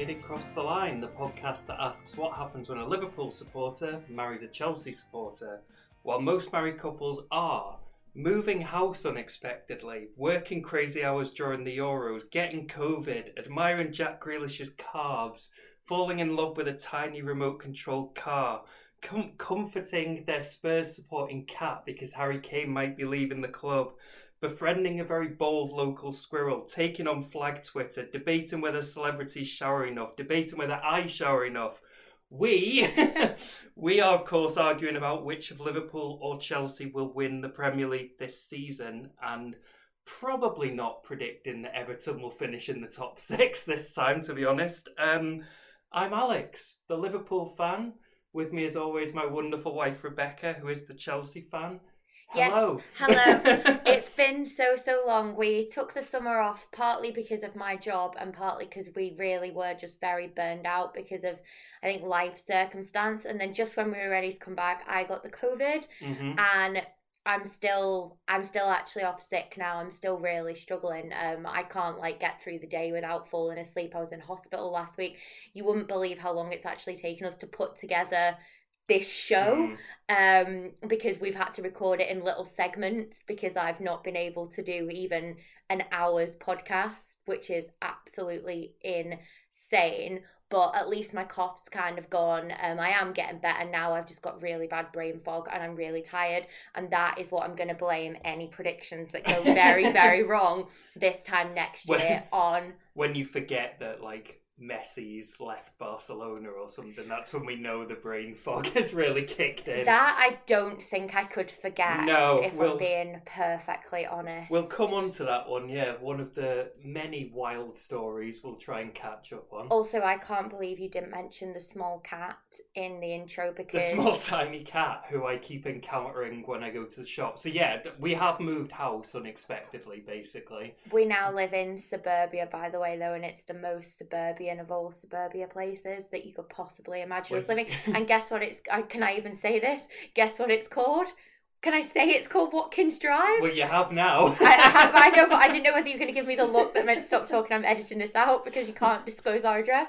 Did It Cross the Line, the podcast that asks what happens when a Liverpool supporter marries a Chelsea supporter. While most married couples are moving house unexpectedly, working crazy hours during the Euros, getting COVID, admiring Jack Grealish's calves, falling in love with a tiny remote controlled car, com- comforting their Spurs supporting cat because Harry Kane might be leaving the club, befriending a very bold local squirrel, taking on flag Twitter, debating whether celebrities shower enough, debating whether I shower enough. We, we are of course arguing about which of Liverpool or Chelsea will win the Premier League this season, and probably not predicting that Everton will finish in the top six this time. To be honest, um, I'm Alex, the Liverpool fan. With me, as always, my wonderful wife Rebecca, who is the Chelsea fan. Yes, Hello. hello. it's been so so long. We took the summer off partly because of my job and partly because we really were just very burned out because of I think life circumstance. And then just when we were ready to come back, I got the COVID hmm and I'm still I'm still actually off sick now. I'm still really struggling. Um I can't like get through the day without falling asleep. I was in hospital last week. You wouldn't believe how long it's actually taken us to put together this show Mm. um because we've had to record it in little segments because I've not been able to do even an hour's podcast which is absolutely insane. But at least my cough's kind of gone. Um I am getting better now. I've just got really bad brain fog and I'm really tired. And that is what I'm going to blame any predictions that go very very wrong this time next year on When you forget that, like, Messi's left Barcelona or something, that's when we know the brain fog has really kicked in. that I don't think I could forget No, if we'll- I'm being perfectly honest We'll come on to that one, yeah. One of the many wild stories we'll try and catch up on. Also, I can't believe you didn't mention the small cat in the intro because The small tiny cat who I keep encountering when I go to the shop. So yeah, we have moved house unexpectedly, basically. we now live in suburbia, by the way, though, and it's the most suburban of all suburbia places that you could possibly imagine us living. And guess what? It's I, can I even say this? Guess what it's called? Can I say it's called Watkins Drive? Well, you have now. I, I, have, I know, but I didn't know whether you were going to give me the look that meant stop talking. I'm editing this out because you can't disclose our address.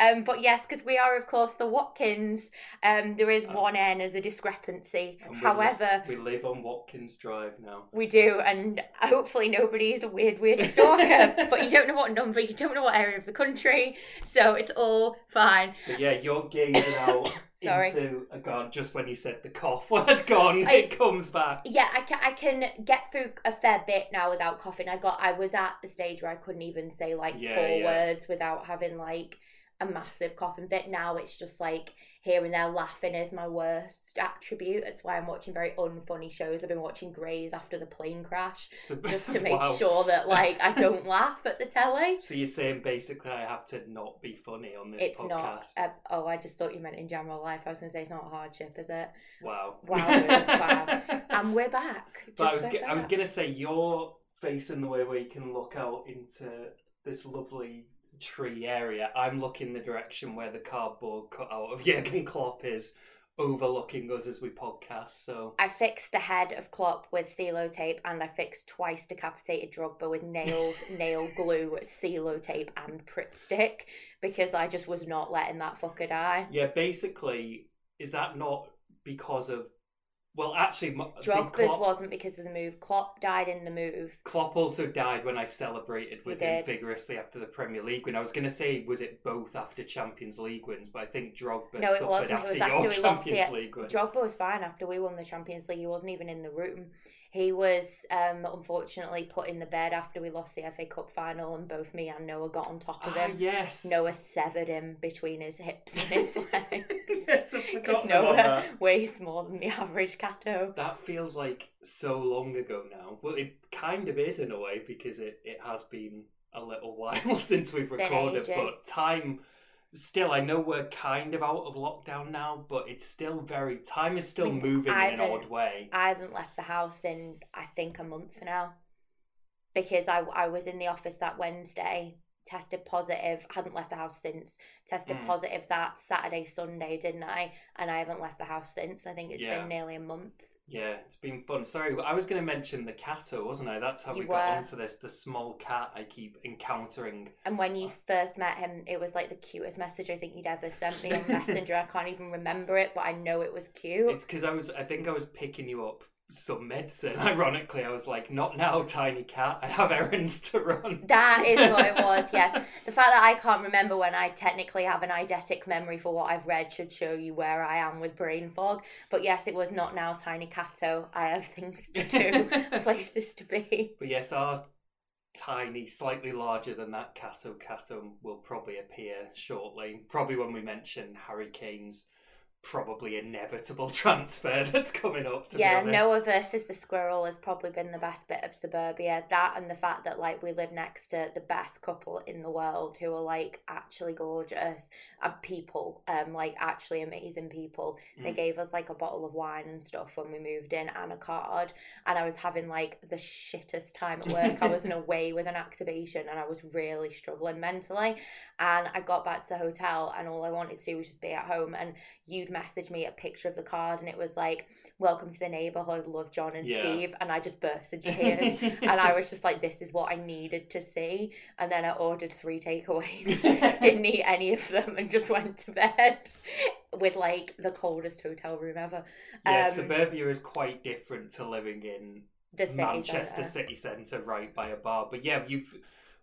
Um, but yes, because we are, of course, the Watkins. Um, there is Oh. one N as a discrepancy. And we li- However, we live on Watkins Drive now. we do, and hopefully nobody's a weird, weird stalker. but you don't know what number, you don't know what area of the country, so it's all fine. But yeah, you're gazing out Sorry. into a god just when you said the cough word gone, it comes back. Yeah, I can, I can get through a fair bit now without coughing. I got I was at the stage where I couldn't even say like Yeah, four yeah. words without having like a massive coughing fit. Now it's just like here and there laughing is my worst attribute. That's why I'm watching very unfunny shows. I've been watching Grey's after the plane crash So, just to make wow. sure that like I don't laugh at the telly. So you're saying basically I have to not be funny on this It's podcast? not. Uh, oh, I just thought you meant in general life. I was going to say it's not a hardship, is it? Wow. Wow, wow. And we're back. But I was, was gonna say you're facing the way where you can look out into this lovely tree area. I'm looking the direction where the cardboard cut out of Jurgen Klopp is, overlooking us as we podcast. So I fixed the head of Klopp with Sellotape, and I fixed twice decapitated Drogba with nails, nail glue, Sellotape, and Pritt stick because I just was not letting that fucker die. yeah, basically, is that not because of? Well, actually, Drogba's Klopp, wasn't because of the move. Klopp died in the move. Klopp also died when I celebrated with He him did. vigorously after the Premier League win. I was going to say, was it both after Champions League wins? But I think Drogba No, it wasn't. It after was your after we lost Champions the- League win. Drogba was fine after we won the Champions League. He wasn't even in the room. He was um, unfortunately put in the bed after we lost the FA Cup final, and both me and Noah got on top of Ah, him. yes. Noah severed him between his hips and his legs. Because about Noah weighs more than the average Cato. That feels like so long ago now. Well, it kind of is in a way because it, it has been a little while since we've recorded, but time still. I know we're kind of out of lockdown now, but it's still very time is still I mean, moving in an odd way. I haven't left the house in I think a month now because I I was in the office that Wednesday, tested positive, hadn't left the house since. Tested Mm. positive that Saturday, Sunday, didn't I? And I haven't left the house since. I think it's Yeah. been nearly a month Yeah, it's been fun. Sorry, I was going to mention the Cato, wasn't I? That's how You we got were. onto this. The small cat I keep encountering. And when you uh, first met him, it was like the cutest message I think you'd ever sent me on Messenger. I can't even remember it, but I know it was cute. It's because I was, I think I was picking you up some medicine. Ironically, I was like, "Not now, tiny cat. I have errands to run." That is what it was, yes. The fact that I can't remember when I technically have an eidetic memory for what I've read should show you where I am with brain fog. But yes, it was not now, Tiny Cato. I have things to do, places to be. But yes, our tiny, slightly larger than that Cato Cato will probably appear shortly. Probably when we mention Harry Kane's probably inevitable transfer that's coming up. To yeah. Noah versus the squirrel has probably been the best bit of suburbia. That and the fact that like we live next to the best couple in the world who are like actually gorgeous and people, um, like actually amazing people. They Mm. gave us like a bottle of wine and stuff when we moved in and a card. And I was having like the shittest time at work. I wasn't away with an activation and I was really struggling mentally. And I got back to the hotel and all I wanted to do was just be at home. And you'd message me a picture of the card and it was like, Welcome to the neighborhood, love John and Yeah. Steve. And I just burst into tears. and I was just like, This is what I needed to see. And then I ordered three takeaways. Didn't eat any of them and just went to bed with like the coldest hotel room ever. yeah, um, suburbia is quite different to living in The city Manchester centre. city centre, right by a bar. But yeah, you've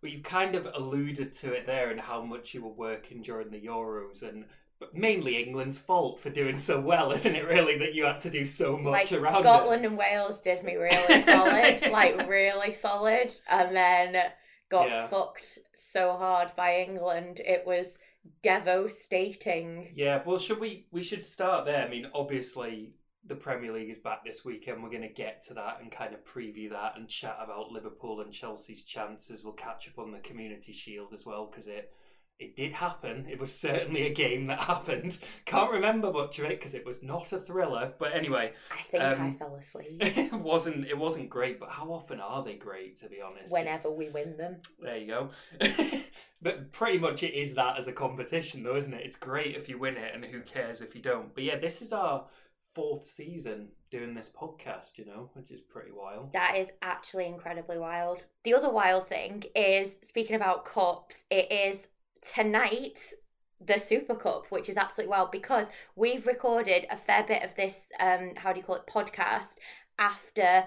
well, you kind of alluded to it there and how much you were working during the Euros and. But mainly England's fault for doing so well, isn't it? Really, that you had to do so much like around Scotland and Wales did me really solid, like really solid, and then got Yeah. fucked so hard by England. It was devastating. Yeah, well, should we? We should start there. I mean, obviously, the Premier League is back this weekend. We're going to get to that and kind of preview that and chat about Liverpool and Chelsea's chances. We'll catch up on the Community Shield as well because it it did happen. It was certainly a game that happened. Can't remember much of it because it was not a thriller. But anyway, I think I Um, fell asleep it wasn't it wasn't great. But how often are they great? To be honest, whenever It's- we win them. there you go. but pretty much it is that as a competition, though, isn't it? It's great if you win it, and who cares if you don't. But yeah, this is our fourth season doing this podcast, you know, which is pretty wild. That is actually incredibly wild. The other wild thing is speaking about cups, it is tonight the Super Cup, which is absolutely wild because we've recorded a fair bit of this um how do you call it podcast after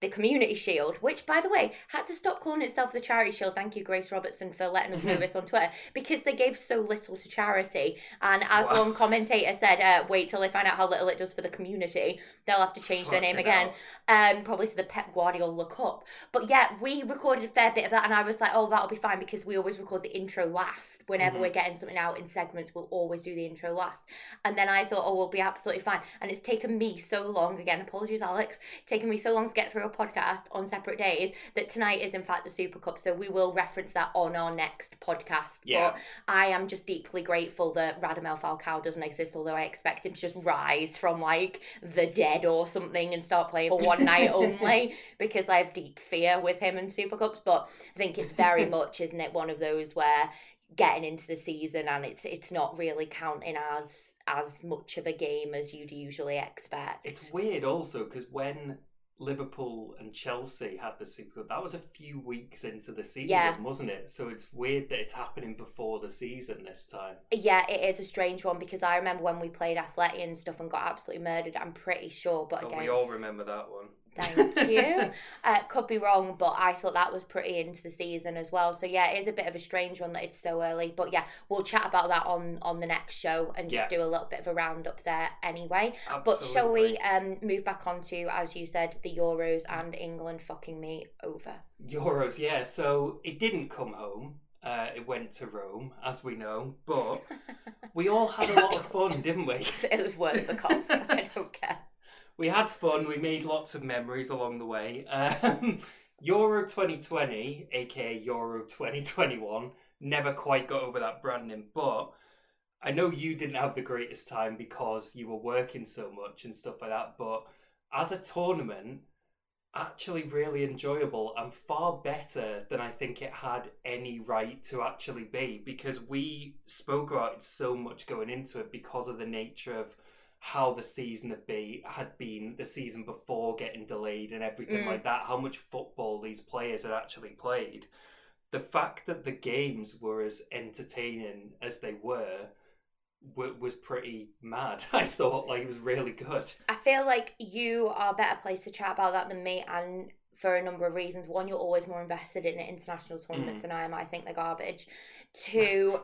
the Community Shield, which by the way had to stop calling itself the Charity Shield. Thank you, Grace Robertson, for letting us know this on Twitter because they gave so little to charity. And as Wow. one commentator said, uh, wait till they find out how little it does for the community, they'll have to change their name again um, probably to the Pep Guardiola Cup. But yeah, we recorded a fair bit of that, and I was like, oh, that'll be fine because we always record the intro last. Whenever Mhm. we're getting something out in segments, we'll always do the intro last. And then I thought, oh, we'll be absolutely fine. And it's taken me so long, again, apologies, Alex, taken me so long to get through a podcast on separate days that tonight is, in fact, the Super Cup. So we will reference that on our next podcast. Yeah. But I am just deeply grateful that Radamel Falcao doesn't exist, although I expect him to just rise from like the dead or something and start playing for one night oh. only because I have deep fear with him and Super Cups. But I think it's very much, isn't it, one of those where getting into the season and it's it's not really counting as as much of a game as you'd usually expect. It's weird also because when Liverpool and Chelsea had the Super Cup, that was a few weeks into the season, Yeah. wasn't it? So it's weird that it's happening before the season this time. Yeah, it is a strange one because I remember when we played Athletic and stuff and got absolutely murdered. I'm pretty sure, but But again, we all remember that one. Thank you. uh, could be wrong, but I thought that was pretty into the season as well. So yeah, it is a bit of a strange one that it's so early. But yeah, we'll chat about that on on the next show and just Yeah. do a little bit of a roundup there anyway. Absolutely. But shall we um move back on to, as you said, the Euros and England fucking me over? Euros, yeah. So it didn't come home. Uh, it went to Rome, as we know. But we all had a lot of fun, didn't we? it was worth the cough. I don't care. We had fun. We made lots of memories along the way. Um, Euro 2020, aka Euro 2021, never quite got over that branding. But I know you didn't have the greatest time because you were working so much and stuff like that. But as a tournament, actually really enjoyable and far better than I think it had any right to actually be because we spoke about it so much going into it because of the nature of how the season had be had been the season before getting delayed and everything Mm. like that, how much football these players had actually played. The fact that the games were as entertaining as they were w- was pretty mad. I thought like it was really good. I feel like you are a better place to chat about that than me, and for a number of reasons. One, you're always more invested in international tournaments Mm. than I am. I think they're garbage. Two,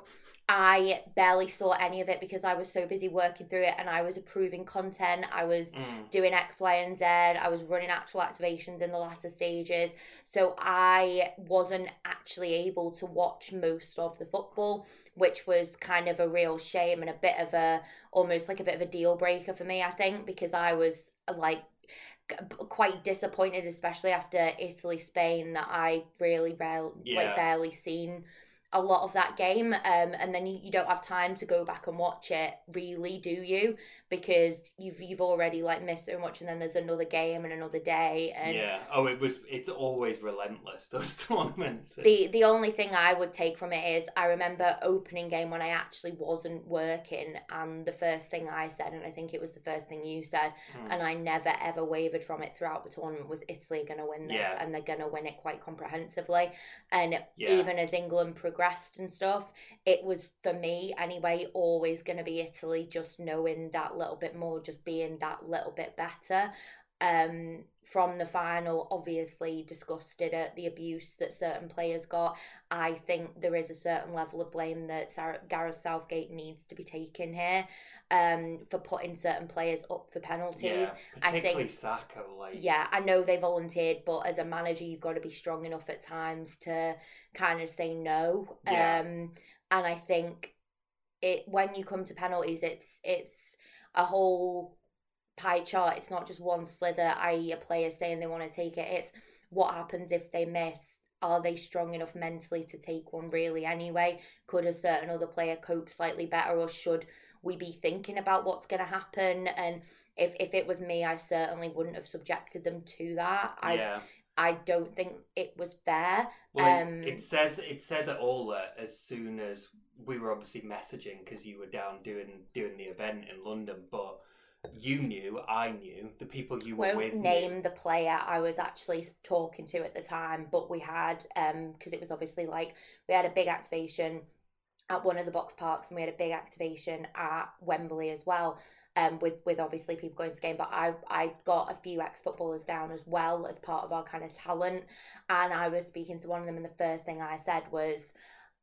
I barely saw any of it because I was so busy working through it and I was approving content. I was Mm. doing X, Y, and Z. I was running actual activations in the latter stages. So I wasn't actually able to watch most of the football, which was kind of a real shame and a bit of a almost like a bit of a deal breaker for me, I think, because I was like quite disappointed, especially after Italy Spain, that I really rarely, Yeah. like barely seen a lot of that game um and then you, you don't have time to go back and watch it really do you because you've you've already like missed so much and then there's another game and another day and yeah. Oh, it was. It's always relentless. Those tournaments. the the only thing I would take from it is I remember opening game when I actually wasn't working and the first thing I said and I think it was the first thing you said Mm. and I never ever wavered from it throughout the tournament was Italy going to win this Yeah. and they're going to win it quite comprehensively and yeah. even as England progressed and stuff it was for me anyway always going to be Italy just knowing that little bit more just being that little bit better. Um from the final obviously disgusted at the abuse that certain players got. I think there is a certain level of blame that Sarah, gareth southgate needs to be taken here um for putting certain players up for penalties yeah. I Particularly think- Saka. Like. yeah, I know they volunteered, but as a manager, you've got to be strong enough at times to kind of say no. Yeah. Um, and I think it when you come to penalties, it's it's a whole pie chart. It's not just one slither, i.e., a player saying they want to take it. It's what happens if they miss. Are they strong enough mentally to take one really anyway? Could a certain other player cope slightly better, or should we be thinking about what's going to happen? And if if it was me, I certainly wouldn't have subjected them to that. I yeah. I don't think it was fair. Well, it- Um, it says it says it all that as soon as we were obviously messaging because you were down doing doing the event in London, but you knew, I knew, the people you were with. name knew. the player I was actually talking to at the time, but we had um because it was obviously like we had a big activation at one of the box parks and we had a big activation at Wembley as well. Um, with with obviously people going to the game, but I I got a few ex footballers down as well as part of our kind of talent, and I was speaking to one of them, and the first thing I said was,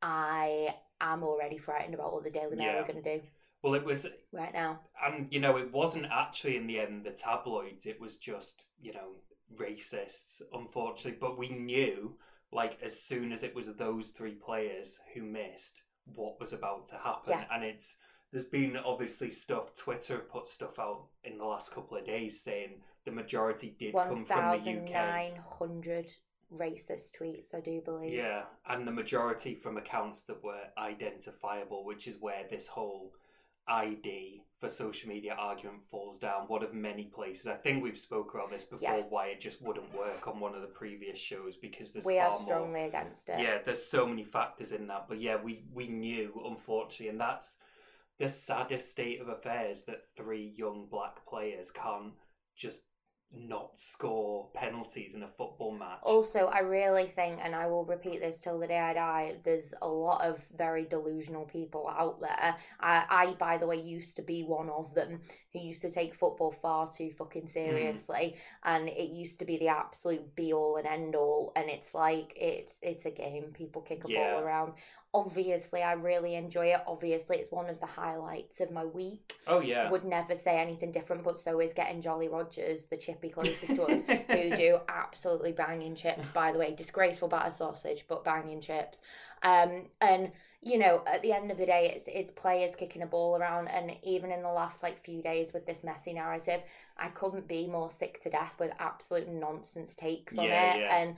I am already frightened about what the Daily Mail Yeah. are going to do Well, it was, right now. and you know, it wasn't actually in the end the tabloids. It was just you know racists, unfortunately. But we knew, like, as soon as it was those three players who missed, what was about to happen, Yeah. and it's. There's been obviously stuff. Twitter put stuff out in the last couple of days saying the majority did come One from the UK. nine hundred racist tweets, I do believe. Yeah, and the majority from accounts that were identifiable, which is where this whole ID for social media argument falls down. One of many places. I think we've spoke about this before. Yeah. Why it just wouldn't work on one of the previous shows because there's we are more. strongly against it. Yeah, there's so many factors in that, but yeah, we we knew unfortunately, and that's the saddest state of affairs that three young black players can't just not score penalties in a football match. Also, I really think, and I will repeat this till the day I die, there's a lot of very delusional people out there. I, I, by the way, used to be one of them who used to take football far too fucking hmm. seriously, and it used to be the absolute be all and end all. And it's like it's it's a game. People kick a Yeah. ball around. Obviously, I really enjoy it. Obviously, it's one of the highlights of my week. oh yeah. Would never say anything different, but so is getting Jolly Rogers, the chippy closest to us who do absolutely banging chips, by the way. Disgraceful batter sausage, but banging chips. Um, and you know, at the end of the day, it's it's players kicking a ball around, and even in the last like few days with this Messi narrative, I couldn't be more sick to death with absolute nonsense takes on Yeah, it, yeah. and.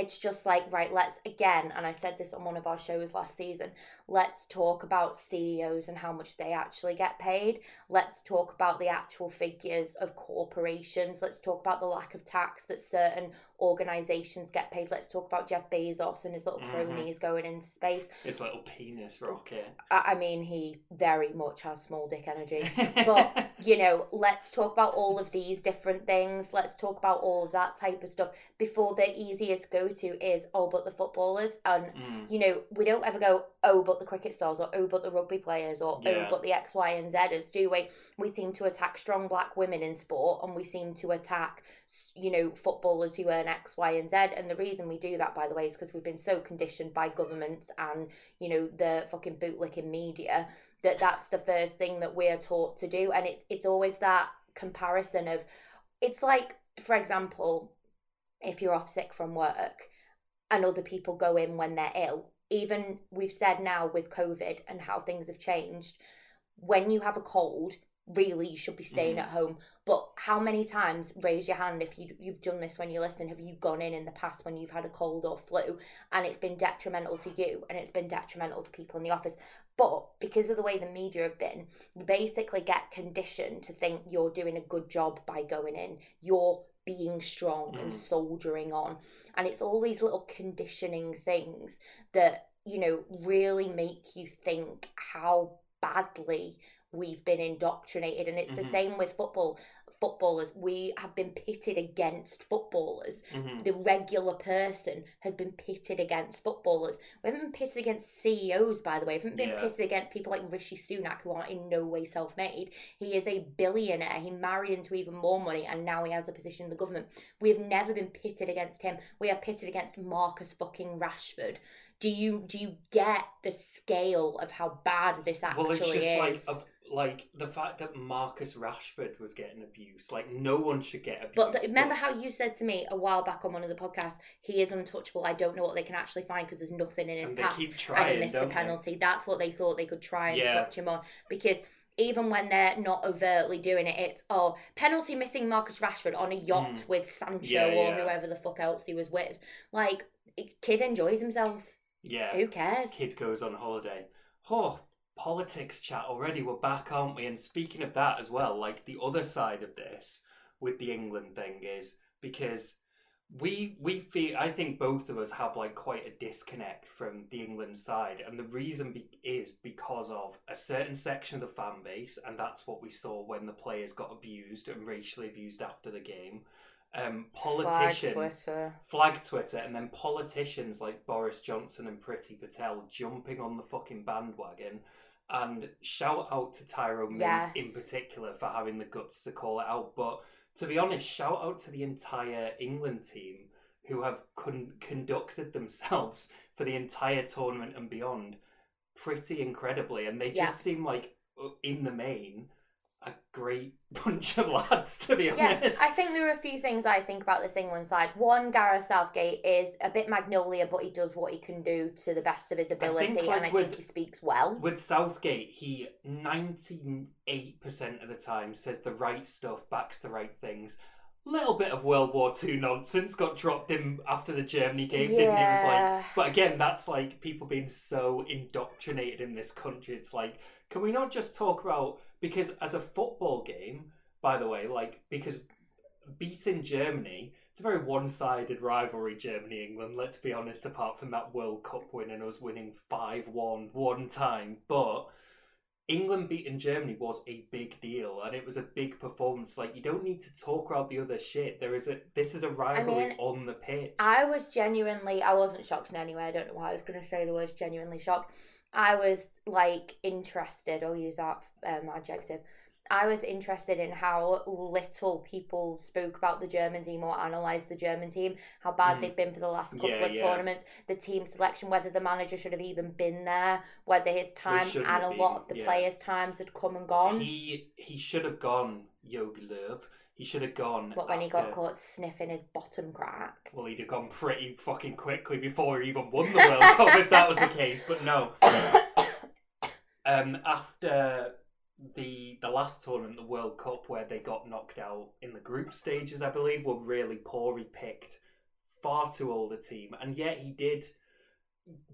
It's just like right. Let's again, and I said this on one of our shows last season. Let's talk about CEOs and how much they actually get paid. Let's talk about the actual figures of corporations. Let's talk about the lack of tax that certain organizations get paid. Let's talk about Jeff Bezos and his little Mhm. cronies going into space. His little penis rocket. I, I mean, he very much has small dick energy. But, you know, let's talk about all of these different things. Let's talk about all of that type of stuff before the easiest go to is, oh, but the footballers. And, Mm, you know, we don't ever go, oh, but the cricket stars, or oh, but the rugby players, or Yeah. oh, but the X, Y, and Zers, do we? We seem to attack strong black women in sport, and we seem to attack, you know, footballers who earn X, Y, and Z. And the reason we do that, by the way, is because we've been so conditioned by governments and, you know, the fucking bootlicking media that that's the first thing that we're taught to do. And it's it's always that comparison of, it's like, for example, if you're off sick from work and other people go in when they're ill, even we've said now with COVID and how things have changed, when you have a cold, really you should be staying Mhm. at home. But how many times, raise your hand if you, you've done this when you're listening, have you gone in in the past when you've had a cold or flu and it's been detrimental to you and it's been detrimental to people in the office? But because of the way the media have been, you basically get conditioned to think you're doing a good job by going in. You're being strong and Mm. soldiering on. And it's all these little conditioning things that, you know, really make you think how badly we've been indoctrinated. And it's the Mhm. same with football. Footballers, we have been pitted against footballers mhm. the regular person has been pitted against footballers. We haven't been pitted against CEOs, by the way. We haven't been Yeah. pitted against people like Rishi Sunak, who are in no way self made. He is a billionaire. He married into even more money, and now he has a position in the government. We have never been pitted against him. We are pitted against Marcus fucking Rashford. Do you do you get the scale of how bad this actually Well, it's just like is? a, like the fact that Marcus Rashford was getting abused. Like no one should get abused. But th- remember how you said to me a while back on one of the podcasts, he is untouchable. I don't know what they can actually find because there's nothing in his past. keep and he missed don't a they? penalty. That's what they thought they could try and Yeah. touch him on because even when they're not overtly doing it, it's oh penalty missing Marcus Rashford on a yacht Mm. with Sancho Yeah, or yeah. whoever the fuck else he was with. Like kid enjoys himself. Yeah. Who cares? Kid goes on holiday. Oh, politics chat already. We're back, aren't we? And speaking of that as well, like the other side of this with the England thing is because we we feel I think both of us have like quite a disconnect from the England side, and the reason be- is because of a certain section of the fan base, and that's what we saw when the players got abused and racially abused after the game. Um, politicians Twitter. flag Twitter and then politicians like Boris Johnson and Priti Patel jumping on the fucking bandwagon. And shout out to Tyrone Mings Yes. in particular for having the guts to call it out. But to be honest, shout out to the entire England team who have con- conducted themselves for the entire tournament and beyond pretty incredibly. And they just Yeah. seem like, uh, in the main, a great bunch of lads, to be Yeah, honest. I think there are a few things I think about this England side. One, Gareth Southgate is a bit magnolia, but he does what he can do to the best of his ability, like, and I with- think he speaks well. With Southgate, he 98% of the time says the right stuff, backs the right things. Little bit of World War II nonsense got dropped in after the Germany game, didn't he? It was like, but again, that's like people being so indoctrinated in this country. It's like, can we not just talk about because as a football game, by the way, like because beating Germany, it's a very one-sided rivalry. Germany England. Let's be honest. Apart from that World Cup win and us winning five-one one time, but England beating Germany was a big deal and it was a big performance. Like you don't need to talk about the other shit. There is a this is a rivalry mean, on the pitch. I was genuinely, I wasn't shocked in any way. I don't know why I was going to say the words genuinely shocked. I was like interested, I'll use that um, adjective. I was interested in how little people spoke about the German team or analysed the German team, how bad Mm. they've been for the last couple Yeah, of yeah. tournaments, the team selection, whether the manager should have even been there, whether his time and a lot of the yeah. players' times had come and gone. He he should have gone Jogi Löw. He should have gone. but when he got after- caught sniffing his bottom crack. well, he'd have gone pretty fucking quickly before he even won the World Cup if that was the case. But no, um, after the the last tournament, the World Cup, where they got knocked out in the group stages, I believe, were really poor. He picked far too old a team, and yet he did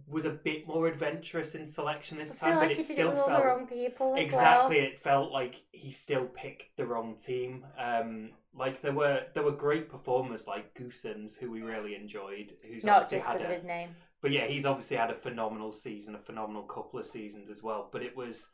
was a bit more adventurous in selection this time, like but it it still all felt the wrong people exactly. well. It felt like he still picked the wrong team. Um, like there were there were great performers like Gosens, who we really enjoyed. Who's Not just because of his name. but yeah, he's obviously had a phenomenal season, a phenomenal couple of seasons as well. But it was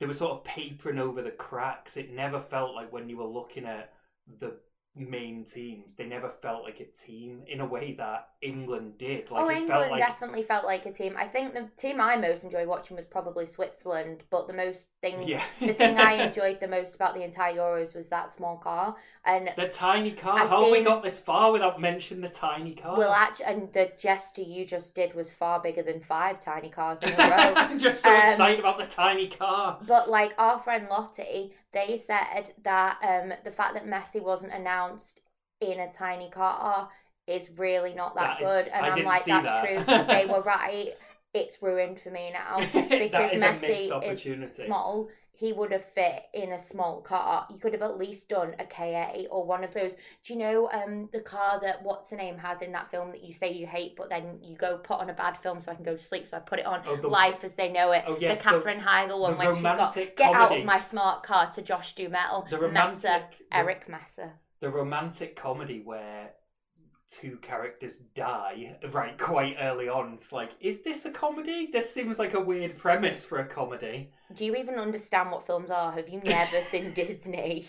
they were sort of papering over the cracks. It never felt like when you were looking at the main teams, they never felt like a team in a way that England did. Like oh, England felt like definitely felt like a team. I think the team I most enjoyed watching was probably Switzerland, but the most thing, yeah. the thing I enjoyed the most about the entire Euros was that small car. And the tiny car. I've How have we got this far without mentioning the tiny car? well, actually, and the gesture you just did was far bigger than five tiny cars in a row. I'm just so Um, excited about the tiny car. But like our friend Lottie, they said that um the fact that Messi wasn't announced in a tiny car is really not that, That is- good. And I I'm didn't like, that's that. true. They were right. It's ruined for me now because is Messi is small. He would have fit in a small car. You could have at least done a KA or one of those. Do you know um the car that what's the name has in that film that you say you hate, but then you go put on a bad film so I can go to sleep. So I put it on Oh, the- Life as They Know It. Oh, yes, the the- Katherine Heigl one when she's got get out of my smart car to Josh Duhamel. The romantic, Messer, the- Eric Messer. the romantic comedy where two characters die right quite early on. It's like, is this a comedy? This seems like a weird premise for a comedy. Do you even understand what films are? Have you never seen Disney?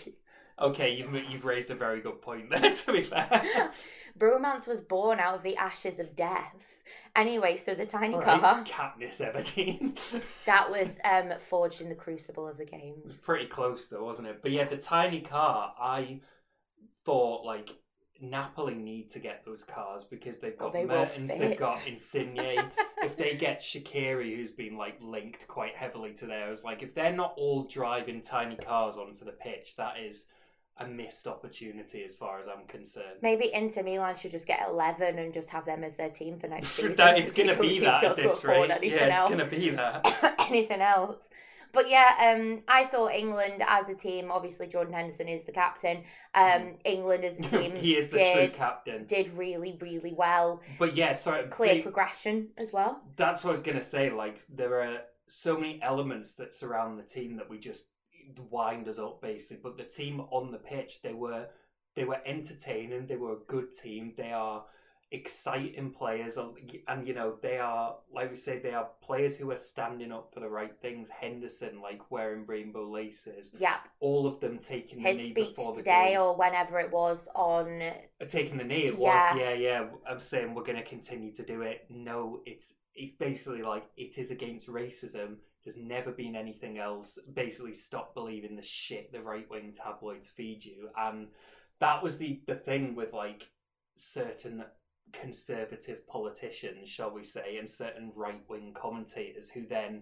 Okay, you've you've raised a very good point there. To be fair, Romance was born out of the ashes of death. Anyway, so the tiny All car Katniss Everdeen. that was um forged in the crucible of the It was games. pretty close though, wasn't it? But yeah, the tiny car. I thought like Napoli need to get those cars because they've Well, got they Mertens, they've got Insigne. if they get Shaqiri, who's been like linked quite heavily to theirs, like if they're not all driving tiny cars onto the pitch, that is a missed opportunity as far as I'm concerned. Maybe Inter Milan should just get eleven and just have them as their team for next season. that it's we gonna be that at to this rate. Yeah, it's gonna be that. anything else. But yeah, um, I thought England as a team, obviously Jordan Henderson is the captain. Um, England as a team he is the did, true captain. did really, really well. But yeah, so Clear they- progression as well. that's what I was gonna say. Like there are so many elements that surround the team that we just wind us up basically. But the team on the pitch, they were they were entertaining. They were a good team. They are exciting players, and you know they are like we say they are players who are standing up for the right things. Henderson, like wearing rainbow laces, Yep. all of them taking the His knee speech before the today game. or whenever it was on Uh, taking the knee it Yeah. was yeah yeah i'm saying we're going to continue to do it no it's it's basically like it is against racism there's never been anything else basically stop believing the shit the right-wing tabloids feed you and that was the the thing with like certain conservative politicians shall we say and certain right-wing commentators who then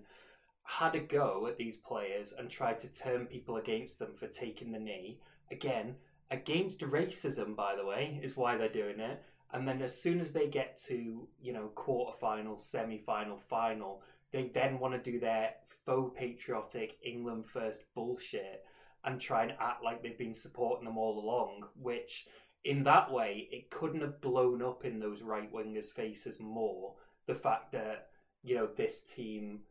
had a go at these players and tried to turn people against them for taking the knee again against racism, by the way, is why they're doing it. And then as soon as they get to, you know, quarterfinal, semi final, final, they then want to do their faux patriotic England first bullshit and try and act like they've been supporting them all along, which in that way it couldn't have blown up in those right wingers' faces more. The fact that, you know, this team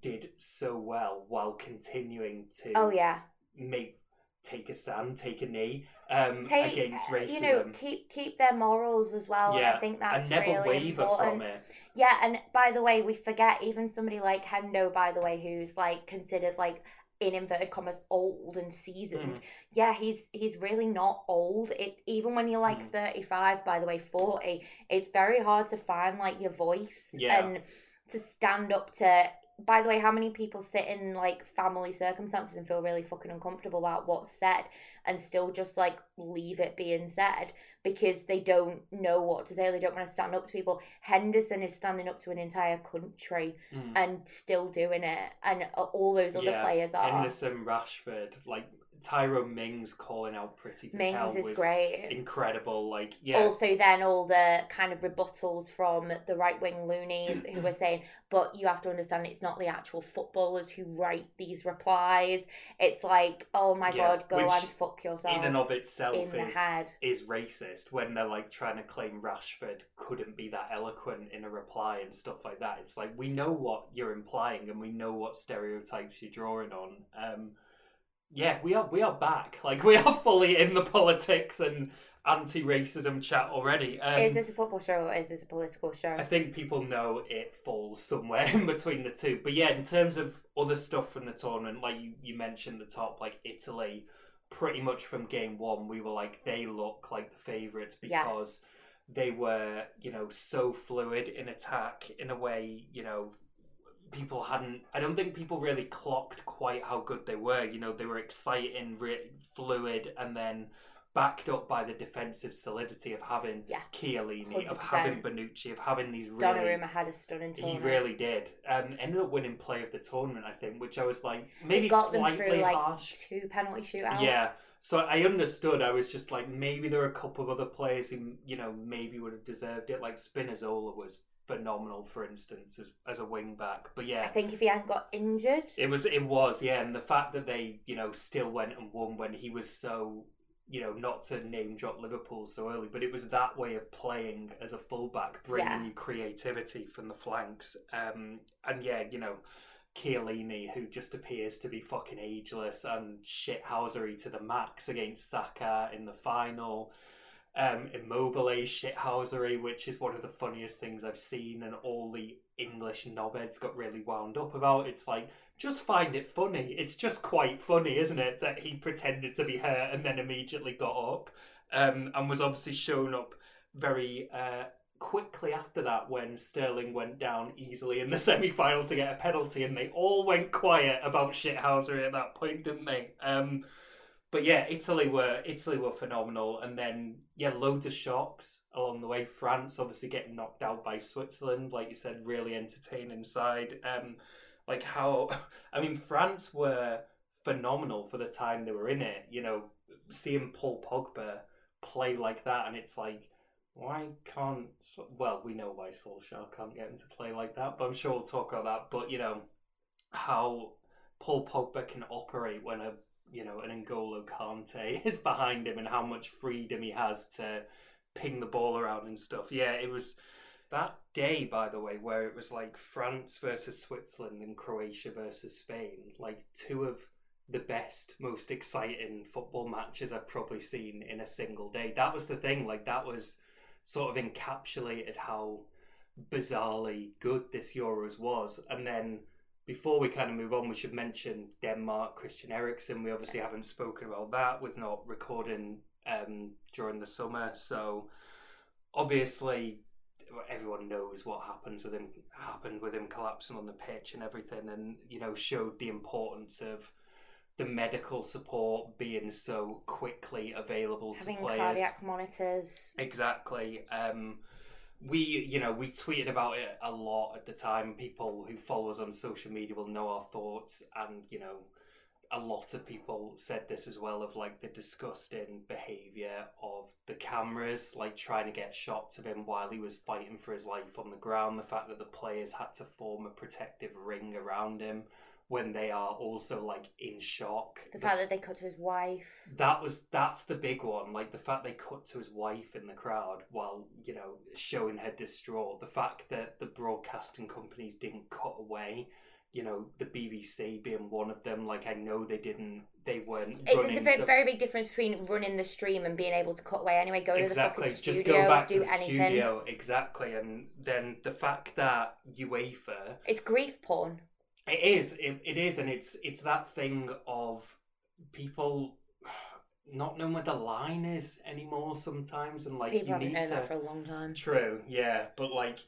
did so well while continuing to Oh yeah. make take a stand, take a knee um, Take against racism, you know, keep keep their morals as well. and I think that's and never really waver important. from it. Yeah, and by the way, we forget even somebody like Hendo, by the way, who's like considered like in inverted commas old and seasoned. Mm. Yeah, he's he's really not old. It even when you're like Mm. 35, by the way, 40, it's very hard to find like your voice Yeah. and to stand up to by the way, how many people sit in like family circumstances and feel really fucking uncomfortable about what's said and still just like leave it being said because they don't know what to say, or they don't want to stand up to people. Henderson is standing up to an entire country Mm. and still doing it, and all those other Yeah, players are. Henderson, Rashford, like Tyrone Mings calling out Priti Patel Mings is was great. incredible. Like, yeah, Also, then all the kind of rebuttals from the right wing loonies who were saying, but you have to understand it's not the actual footballers who write these replies. It's like, oh my Yeah, god, go and fuck yourself in and of itself in is is racist when they're like trying to claim Rashford couldn't be that eloquent in a reply and stuff like that. It's like we know what you're implying and we know what stereotypes you're drawing on. Um, yeah, we are we are back. Like we are fully in the politics and anti-racism chat already. Um, is this a football show or is this a political show? I think people know it falls somewhere in between the two. But yeah, in terms of other stuff from the tournament, like you, you mentioned the top, like Italy, pretty much from game one, we were like, they look like the favourites because they were, you know, so fluid in attack in a way, you know, people hadn't, I don't think people really clocked quite how good they were. You know, they were exciting, re- fluid, and then backed up by the defensive solidity of having Yeah. Chiellini, of 100%. having Bonucci, of having these really. Donnarumma had a stunning He really did. Um, ended up winning play of the tournament, I think, which I was like maybe it got them slightly through like harsh. two penalty shootouts. Yeah. So I understood. I was just like, maybe there are a couple of other players who, you know, maybe would have deserved it. Like Spinazzola was phenomenal, for instance, as, as a wing back. But yeah, I think if he hadn't got injured, it was it was yeah, and the fact that they, you know, still went and won when he was so, you know, not to name drop Liverpool so early, but it was that way of playing as a fullback, bringing Yeah. you creativity from the flanks. Um, and yeah, you know. Chiellini, who just appears to be fucking ageless and shithousery to the max against Saka in the final. Um, Immobile shithousery, which is one of the funniest things I've seen, and all the English knobheads got really wound up about. It's like, just find it funny. It's just quite funny, isn't it, that he pretended to be hurt and then immediately got up, um, and was obviously shown up very uh, quickly after that when Sterling went down easily in the semi final to get a penalty, and they all went quiet about shithousery at that point, didn't they? Um, but yeah, Italy were Italy were phenomenal, and then yeah, loads of shocks along the way. France obviously getting knocked out by Switzerland, like you said, really entertaining side. Um, like how I mean, France were phenomenal for the time they were in it. You know, seeing Paul Pogba play like that, and it's like, why can't? Well, we know why Solskjaer can't get him to play like that, but I'm sure we'll talk about that. But you know, how Paul Pogba can operate when a you know an N'Golo Kante is behind him, and how much freedom he has to ping the ball around and stuff. Yeah, it was that day, by the way, where it was like France versus Switzerland and Croatia versus Spain, like two of the best, most exciting football matches I've probably seen in a single day. That was the thing, like that was sort of encapsulated how bizarrely good this Euros was. And then before we kind of move on, we should mention Denmark, Christian Eriksen. We obviously haven't spoken about that with not recording um, during the summer. So obviously everyone knows what happens with him happened with him collapsing on the pitch and everything and you know showed the importance of the medical support being so quickly available having to players cardiac monitors. Exactly. Um, we, you know, we tweeted about it a lot at the time. People who follow us on social media will know our thoughts, and you know, a lot of people said this as well of like the disgusting behavior of the cameras, like trying to get shots of him while he was fighting for his life on the ground. The fact that the players had to form a protective ring around him when they are also like in shock. The fact that they cut to his wife. That was that's the big one. Like the fact they cut to his wife in the crowd while you know showing her distraught. The fact that the broadcasting companies didn't cut away. You know the BBC being one of them. Like I know they didn't. They weren't. It- There's a very, the- very big difference between running the stream and being able to cut away anyway. Go to the fucking Just studio, go back do to the anything. studio. Exactly. And then the fact that UEFA It's grief porn. It is. It, it is, and it's it's that thing of people not knowing where the line is anymore sometimes, and like People you need known to. that for a long time. True, yeah, but like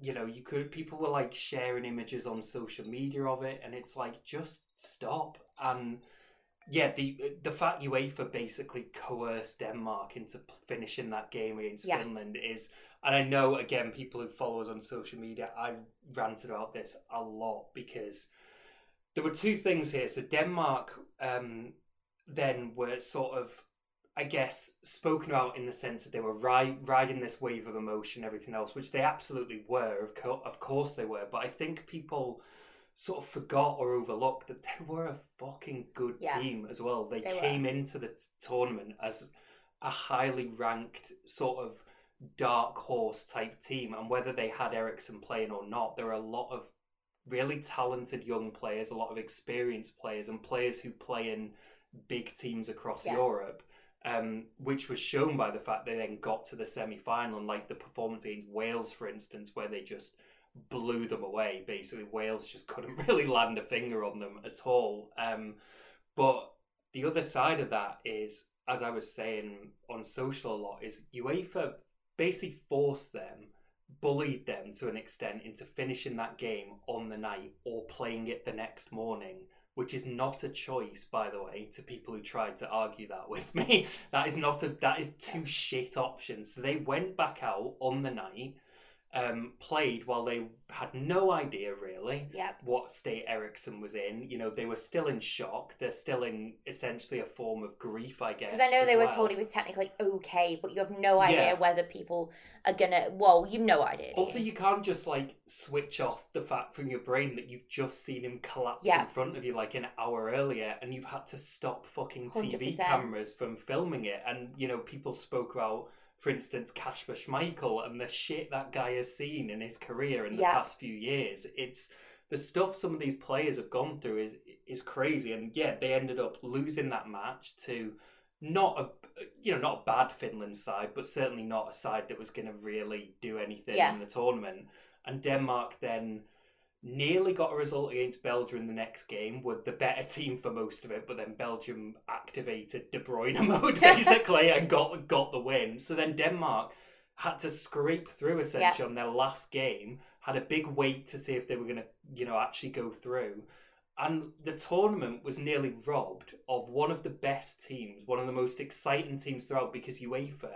you know, you could people were like sharing images on social media of it, and it's like just stop and. Yeah, the the fact UEFA basically coerced Denmark into finishing that game against Yeah. Finland is, and I know again people who follow us on social media, I've ranted about this a lot because there were two things here. So Denmark, um, then were sort of, I guess, spoken about in the sense that they were ri- riding this wave of emotion, everything else, which they absolutely were. Of, co- of course they were. But I think people sort of forgot or overlooked that they were a fucking good Yeah. team as well. They, They were. came into the t- tournament as a highly ranked sort of dark horse type team, and whether they had Eriksen playing or not, there are a lot of really talented young players, a lot of experienced players, and players who play in big teams across Yeah. Europe. Um, which was shown by the fact they then got to the semi final, and like the performance against Wales, for instance, where they just blew them away. Basically, Wales just couldn't really land a finger on them at all. Um, but the other side of that is, as I was saying on social a lot, is UEFA basically forced them, bullied them to an extent into finishing that game on the night or playing it the next morning. Which is not a choice, by the way, to people who tried to argue that with me. That is not a that is two shit options. So they went back out on the night, um, played while they had no idea really Yep. what state Eriksen was in. You know, they were still in shock. They're still in essentially a form of grief, I guess. Because I know they were well. told he was technically okay, but you have no idea Yeah. whether people are gonna. Well, you've no idea. Also, you? can't just like switch off the fact from your brain that you've just seen him collapse Yeah. in front of you like an hour earlier, and you've had to stop fucking TV 100%. cameras from filming it. And you know, people spoke about, for instance, Kasper Schmeichel and the shit that guy has seen in his career in the Yeah. past few years. It's the stuff some of these players have gone through is is crazy, and yeah, they ended up losing that match to not a you know not a bad Finland side, but certainly not a side that was going to really do anything Yeah. in the tournament. And Denmark then nearly got a result against Belgium in the next game, with the better team for most of it, but then Belgium activated De Bruyne mode basically and got got the win. So then Denmark had to scrape through essentially on their last game, had a big wait to see if they were going to, you know, actually go through. And the tournament was nearly robbed of one of the best teams, one of the most exciting teams throughout because UEFA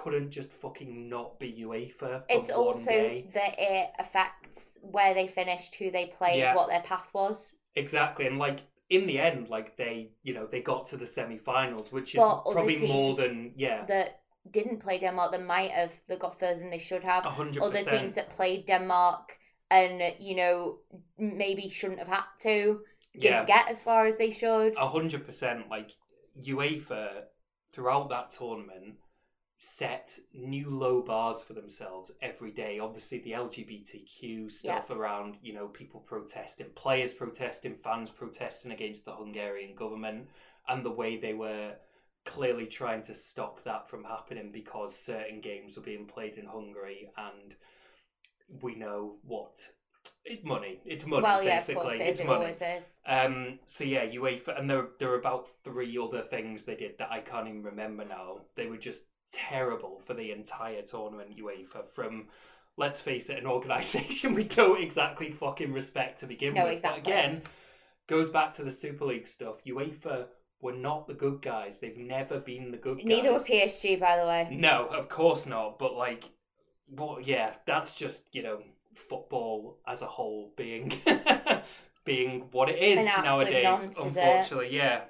couldn't just fucking not be UEFA for It's one also day. that it affects where they finished, who they played, Yeah. what their path was. Exactly, and like in the end, like they, you know, they got to the semi-finals, which is But probably more than yeah, That didn't play Denmark, that might have, that got further than they should have. a hundred Other teams that played Denmark and you know maybe shouldn't have had to, didn't Yeah, get as far as they should. a hundred percent. Like UEFA throughout that tournament set new low bars for themselves every day. Obviously, the LGBTQ stuff around, you know, people protesting, players protesting, fans protesting against the Hungarian government, and the way they were clearly trying to stop that from happening because certain games were being played in Hungary, and we know what. It's money. It's money, well, yeah, of basically. course it it's. It money. always is. Um, so yeah, UEFA, and there there were about three other things they did that I can't even remember now. They were just terrible for the entire tournament. UEFA from, let's face it, an organisation we don't exactly fucking respect to begin No, with. exactly. But again, goes back to the Super League stuff. UEFA were not the good guys. They've never been the good guys. Neither were. PSG, by the way. No, of course not. But like, well, yeah, that's just you know football as a whole being being what it is nowadays. nonce, is eh? it? unfortunately, yeah.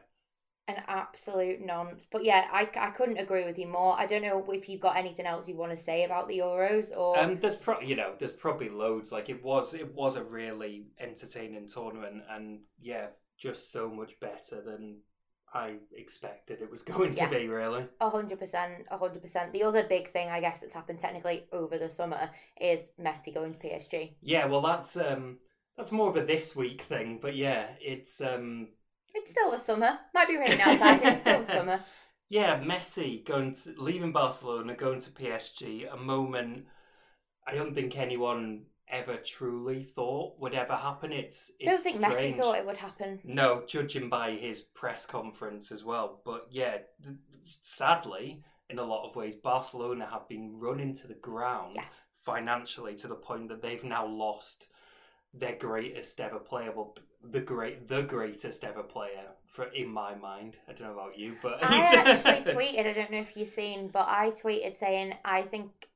An absolute nonce. But yeah, I, I couldn't agree with you more. I don't know if you've got anything else you want to say about the Euros or. Um, there's pro- you know, there's probably loads. Like it was, it was a really entertaining tournament, and yeah, just so much better than I expected it was going Yeah. to be. Really, A hundred percent, a hundred percent. The other big thing, I guess, that's happened technically over the summer is Messi going to PSG. yeah. Well, that's um, that's more of a this week thing, but yeah, it's um, It's still the summer. Might be raining outside. it's still the summer. Yeah, Messi going to leaving Barcelona, going to PSG, a moment I don't think anyone ever truly thought would ever happen. It's it's don't think Messi thought it would happen. No, judging by his press conference as well. But yeah, th- sadly, in a lot of ways, Barcelona have been run into the ground Yeah. financially to the point that they've now lost their greatest ever player. The great, the greatest ever player for in my mind. I don't know about you, but I actually tweeted, I don't know if you've seen, but I tweeted saying I think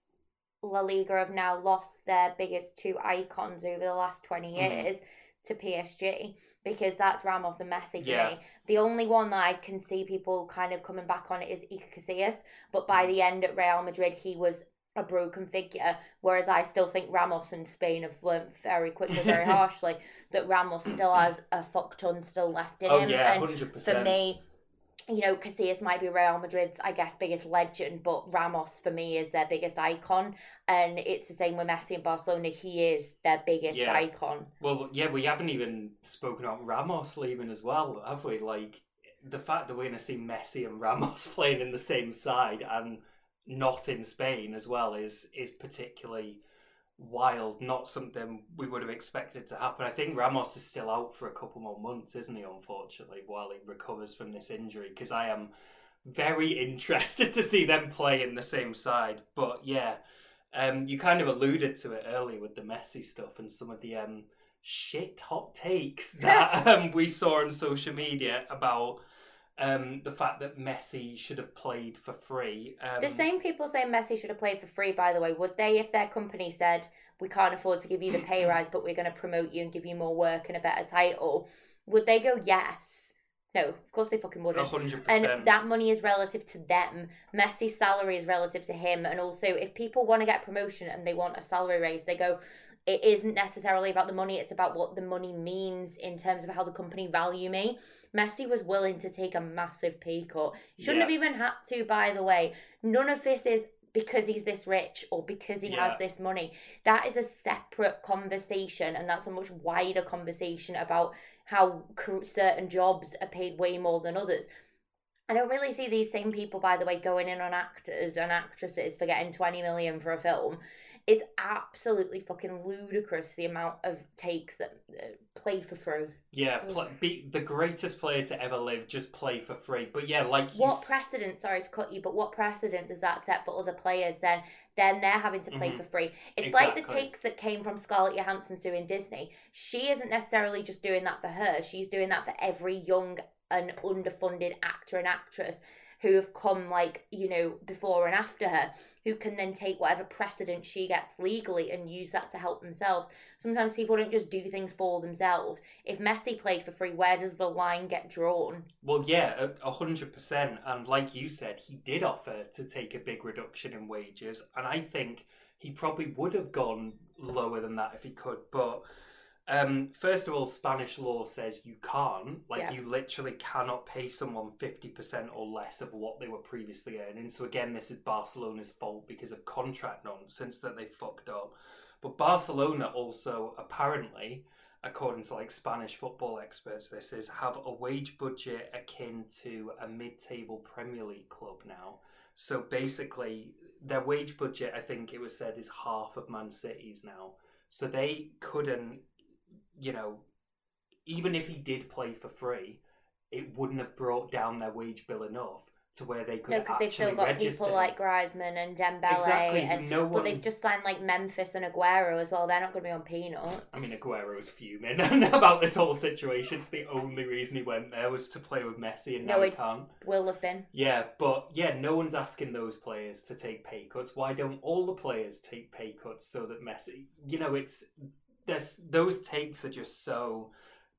La Liga have now lost their biggest two icons over the last 20 Mhm. years to PSG because that's Ramos and Messi for Yeah. me. The only one that I can see people kind of coming back on is Iker Casillas, but by Mm. the end at Real Madrid, he was a broken figure. Whereas I still think Ramos and Spain have learnt very quickly, very harshly, that Ramos still has a fuck ton still left in Oh him. yeah, and hundred for me, you know, Casillas might be Real Madrid's, I guess, biggest legend, but Ramos for me is their biggest icon, and it's the same with Messi and Barcelona. He is their biggest Yeah. icon. Well, yeah, we haven't even spoken about Ramos leaving as well, have we? Like the fact that we're going to see Messi and Ramos playing in the same side and not in Spain as well is is particularly wild. Not something we would have expected to happen. I think Ramos is still out for a couple more months, isn't he? Unfortunately, while he recovers from this injury, because I am very interested to see them play in the same side. But yeah, um, you kind of alluded to it earlier with the Messi stuff and some of the um, shit hot takes that um, we saw on social media about um, the fact that Messi should have played for free. Um, The same people saying Messi should have played for free, by the way, would they, if their company said, we can't afford to give you the pay rise, but we're going to promote you and give you more work and a better title, would they go, yes? No, of course they fucking wouldn't. hundred And percent. that money is relative to them. Messi's salary is relative to him. And also, if people want to get promotion and they want a salary raise, they go, it isn't necessarily about the money, it's about what the money means in terms of how the company value me. Messi was willing to take a massive pay cut. Shouldn't Yeah. have even had to, by the way. None of this is because he's this rich or because he Yeah. has this money. That is a separate conversation, and that's a much wider conversation about how certain jobs are paid way more than others. I don't really see these same people, by the way, going in on actors and actresses for getting 20 million for a film. It's absolutely fucking ludicrous the amount of takes that uh, play for free. yeah, pl- be the greatest player to ever live. Just play for free. But yeah, like What s- precedent, sorry to cut you, but what precedent does that set for other players then? Then they're having to play Mhm. for free. It's like the takes that came from Scarlett Johansson suing Disney. She isn't necessarily just doing that for her, she's doing that for every young and underfunded actor and actress who have come like you know before and after her who can then take whatever precedent she gets legally and use that to help themselves sometimes people don't just do things for themselves if messi played for free where does the line get drawn Well, yeah, a- hundred percent. And like you said, he did offer to take a big reduction in wages, and I think he probably would have gone lower than that if he could. But um, first of all, Spanish law says you can't. Like Yeah. you literally cannot pay someone fifty percent or less of what they were previously earning. So again, this is Barcelona's fault because of contract nonsense that they fucked up. But Barcelona also apparently according to like Spanish football experts, this is have a wage budget akin to a mid-table Premier League club now. So basically, their wage budget, I think it was said, is half of Man City's now. So they couldn't, you know, even if he did play for free, it wouldn't have brought down their wage bill enough to where they could no because actually they've still got register. people like Griezmann and Dembele exactly, and no one... but they've just signed like Memphis and Aguero as well they're not going to be on peanuts I mean, Aguero's fuming about this whole situation. It's the only reason he went there was to play with Messi, and No, now he can't. will have been Yeah, but yeah, no one's asking those players to take pay cuts. Why don't all the players take pay cuts so that Messi? You know, it's there's those takes are just so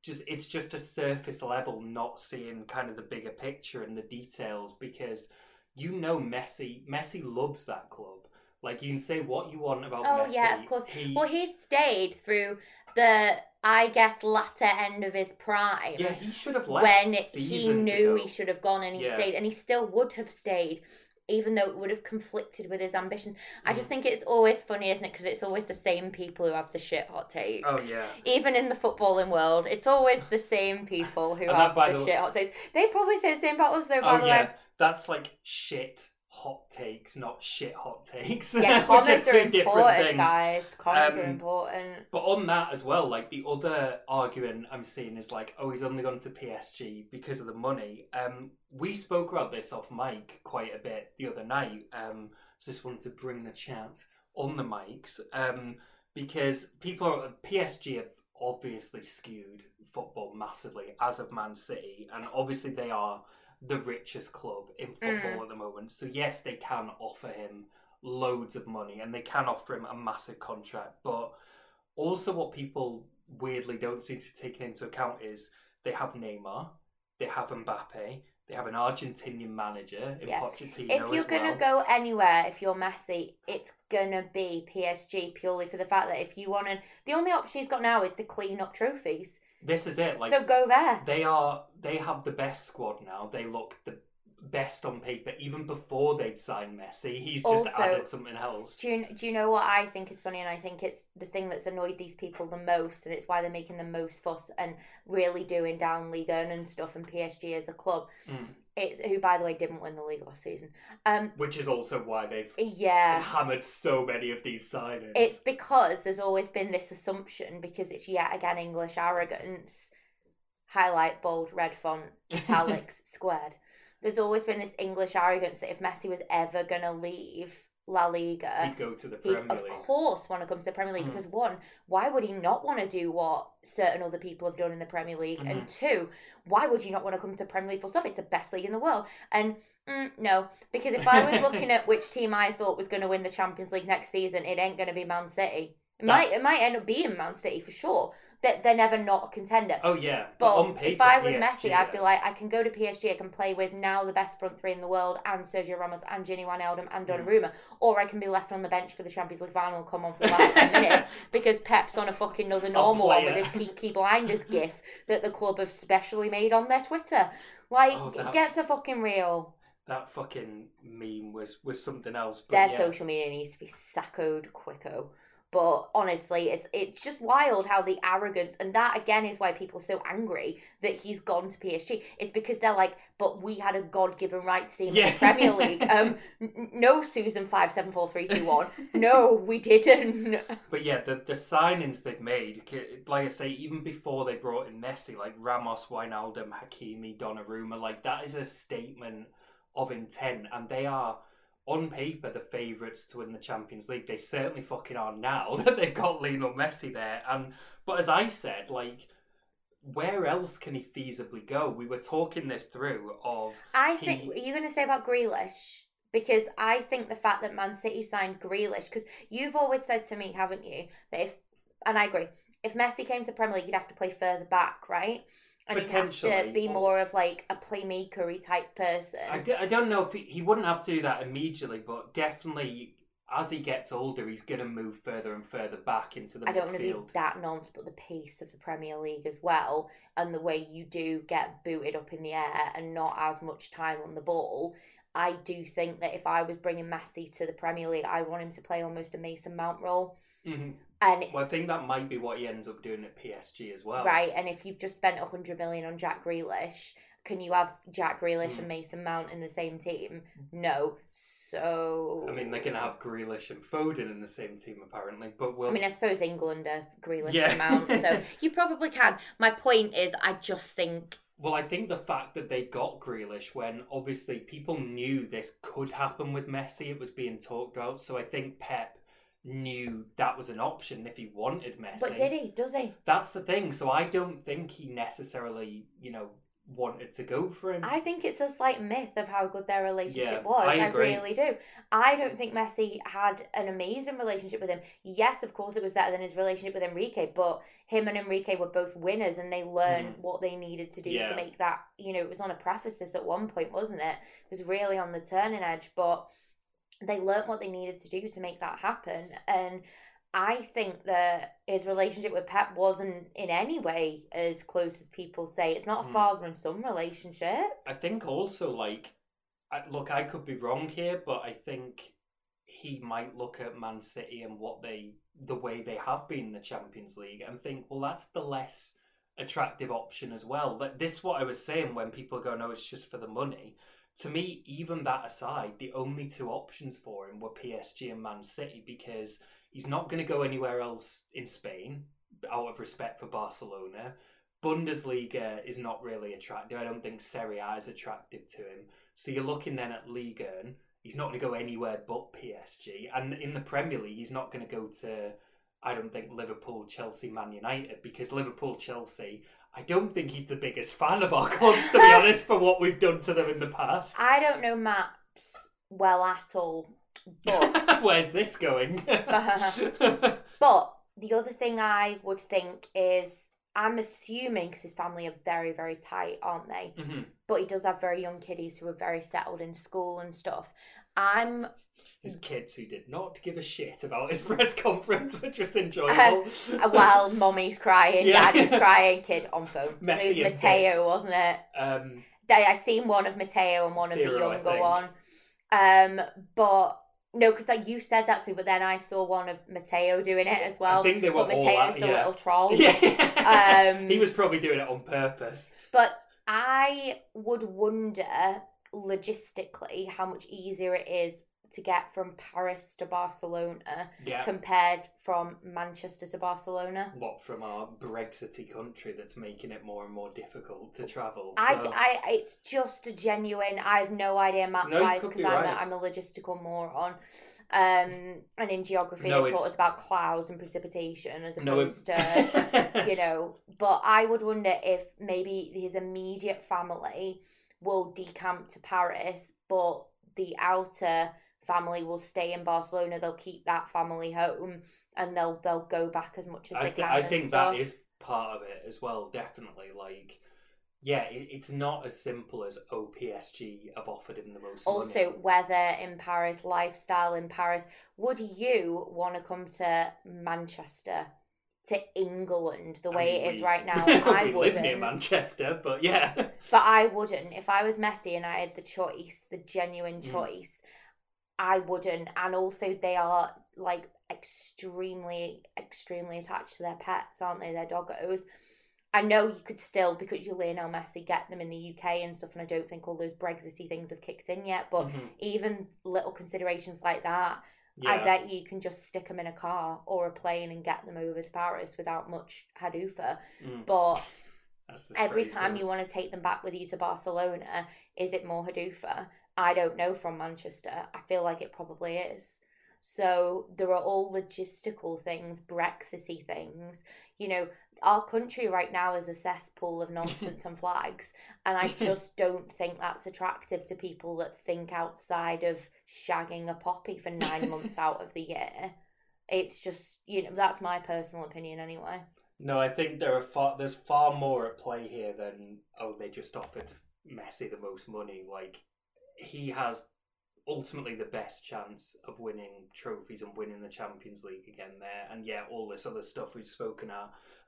just it's just a surface level, not seeing kind of the bigger picture and the details because you know Messi Messi loves that club. Like you can say what you want about Oh, Messi. yeah, of course. He, well he stayed through the I guess latter end of his prime yeah, he should have left when he knew ago. he should have gone and he Yeah. stayed and he still would have stayed even though it would have conflicted with his ambitions. I just Mhm. think it's always funny isn't it? Because it's always the same people who have the shit hot takes. Oh yeah. even in the footballing world it's always the same people who And that, have by the the- shit hot takes. They probably say the same about us though by Oh the yeah, way. That's like shit hot takes, not shit hot takes. yeah comments are two different important things. guys comments are Um, important But on that as well, like the other argument I'm seeing is like, oh, he's only gone to PSG because of the money. Um, we spoke about this off mic quite a bit the other night. Um, so just wanted to bring the chat on the mics. Um, because people are PSG have obviously skewed football massively, as of Man City, and obviously they are the richest club in mm. football at the moment. So yes, they can offer him loads of money and they can offer him a massive contract, but also what people weirdly don't seem to be taken into account is they have Neymar, they have Mbappe, they have an Argentinian manager in Yeah. Pochettino if you're gonna well. go anywhere, if you're Messi, it's gonna be PSG purely for the fact that if you want to, the only option he's got now is to clean up trophies. This is it. Like so go there. they are, they have the best squad now. They look the best on paper, even before they'd signed Messi. He's just Also- added something else. Do you, do you know what I think is funny? And I think it's the thing that's annoyed these people the most, and it's why they're making the most fuss and really doing down League One and stuff and PSG as a club. Mm. It's who, by the way, didn't win the league last season. Um, Which is also why they've yeah, hammered so many of these signings. it's because there's always been this assumption because it's yet again English arrogance. Highlight bold red font italics squared. There's always been this English arrogance that if Messi was ever gonna leave La Liga, He'd go to the he Premier of course want to come to the Premier League Mm. because one, why would he not want to do what certain other people have done in the Premier League? Mm-hmm. And two, why would you not want to come to the Premier League full stop? It's the best league in the world. And mm, no, because if I was looking at which team I thought was going to win the Champions League next season, it ain't going to be Man City. It might it might end up being Man City for sure. That they're never not a contender. Oh yeah, But paper, if I was PSG, Messi, I'd be like, I can go to PSG, I can play with now the best front three in the world, and Sergio Ramos, and Gini Wijnaldum, and Mm. Donnarumma. Or I can be left on the bench for the Champions League final come on for the last 10 minutes because Pep's on a fucking another normal one with his. Peaky Blinders gif that the club have specially made on their Twitter. Like, Oh, that- get to fucking real. that fucking meme was was something else. But Their yeah. social media needs to be saccoed quicko. But honestly, it's it's just wild how the arrogance and that again is why people are so angry that he's gone to PSG. It's because they're like, but we had a God given right to see him in the Premier League. Um, n- no, Susan five seven four three two one. No, we didn't. But yeah, the the signings they've made, like I say, even before they brought in Messi, like Ramos, Wijnaldum, Hakimi, Donnarumma, like that is a statement of intent, and they are on paper the favourites to win the Champions League. They certainly fucking are now that they've got Lionel Messi there. And but as I said, like where else can he feasibly go? We were talking this through of I He- think. Are you going to say about Grealish? Because I think the fact that Man City signed Grealish, because you've always said to me, haven't you, that if, and I agree, if Messi came to Premier League, he'd have to play further back, right? And he'd have to Potentially, be more of like a playmakery type person. I, d- I don't know if he, he wouldn't have to do that immediately, but definitely as he gets older, he's going to move further and further back into the I don't want to be midfield. that nonce, but the pace of the Premier League as well, and the way you do get booted up in the air and not as much time on the ball. I do think that if I was bringing Messi to the Premier League, I want him to play almost a Mason Mount role. Mhm. And Well, I think that might be what he ends up doing at PSG as well. Right, and if you've just spent a hundred million on Jack Grealish, can you have Jack Grealish Mm. and Mason Mount in the same team? No. So I mean, they're going to have Grealish and Foden in the same team apparently, but we'll. I mean, I suppose England are Grealish Yeah. and Mount, so you probably can. My point is, I just think Well, I think the fact that they got Grealish when obviously people knew this could happen with Messi, it was being talked about. So I think Pep knew that was an option if he wanted Messi. But did he? Does he? That's the thing. So I don't think he necessarily, you know, wanted to go for him. I think it's a slight myth of how good their relationship Yeah, was. I I, really do. I don't think Messi had an amazing relationship with him. Yes, of course, it was better than his relationship with Enrique, but him and Enrique were both winners and they learned what they needed to do Mm. Yeah. to make that, you know, it was on a preface at one point, wasn't it? It was really on the turning edge, but they learnt what they needed to do to make that happen. And I think that his relationship with Pep wasn't in any way as close as people say. It's not a Mm. father and son relationship. I think also like, I, look, I could be wrong here, but I think he might look at Man City and what they, the way they have been in the Champions League, and think, well, that's the less attractive option as well. Like this, is what I was saying when people go, no, it's just for the money. To me, even that aside, the only two options for him were PSG and Man City because he's not going to go anywhere else in Spain out of respect for Barcelona. Bundesliga is not really attractive. I don't think Serie A is attractive to him. So you're looking then at Liga, and he's not going to go anywhere but PSG. And in the Premier League, he's not going to go to, I don't think, Liverpool, Chelsea, Man United, because Liverpool, Chelsea, I don't think he's the biggest fan of our clubs, to be honest, for what we've done to them in the past. I don't know maps well at all, but Where's this going? but the other thing I would think is I'm assuming because his family are very, very tight, aren't they? Mhm. But he does have very young kiddies who are very settled in school and stuff. I'm His kids who did not give a shit about his press conference, which was enjoyable. uh, well, mommy's crying, Yeah. daddy's crying, kid on phone. Messy it was Mateo, wasn't it? um, They, I seen one of Mateo and one of the younger one. Um, but no, because like you said that to me, but then I saw one of Mateo doing it as well. I think they were but all Mateo's out, the yeah. little troll. Yeah. Um, he was probably doing it on purpose. But I would wonder logistically how much easier it is to get from Paris to Barcelona Yeah. compared from Manchester to Barcelona. What from our Brexity country that's making it more and more difficult to travel. I, so- I, it's just a genuine. I have no idea map No, wise because be I'm, right. a, I'm a logistical moron. Um, and in geography, No, they taught us about clouds and precipitation as No, opposed to you know. But I would wonder if maybe his immediate family will decamp to Paris, but the outer family will stay in Barcelona. They'll keep that family home, and they'll they'll go back as much as I, they th- can. I think stuff. that is part of it as well. Definitely, like, yeah, it, it's not as simple as oh, PSG have offered him the most Also, money. weather in Paris, lifestyle in Paris. Would you want to come to Manchester, to England, the I way mean, it is we- right now? I we live near wouldn't. Manchester, but yeah, But I wouldn't. If I was Messi and I had the choice, the genuine Mm. I wouldn't. And also, they are like extremely, extremely attached to their pets, aren't they? Their doggos. I know you could still, because you're Lionel Messi, get them in the UK and stuff, and I don't think all those Brexity things have kicked in yet. But Mhm. even little considerations like that, yeah. I bet you can just stick them in a car or a plane and get them over to Paris without much hadoofa. Mm. But every time you want to take them back with you to Barcelona, is it more Hadoofa? I don't know from Manchester. I feel like it probably is. So there are all logistical things, Brexity things. You know, our country right now is a cesspool of nonsense and flags, and I just don't think that's attractive to people that think outside of shagging a poppy for nine months out of the year. It's just, you know, that's my personal opinion anyway. No, I think there are far there's far more at play here than oh they just offered Messi the most money. Like he has ultimately the best chance of winning trophies and winning the Champions League again there, and yeah, all this other stuff we've spoken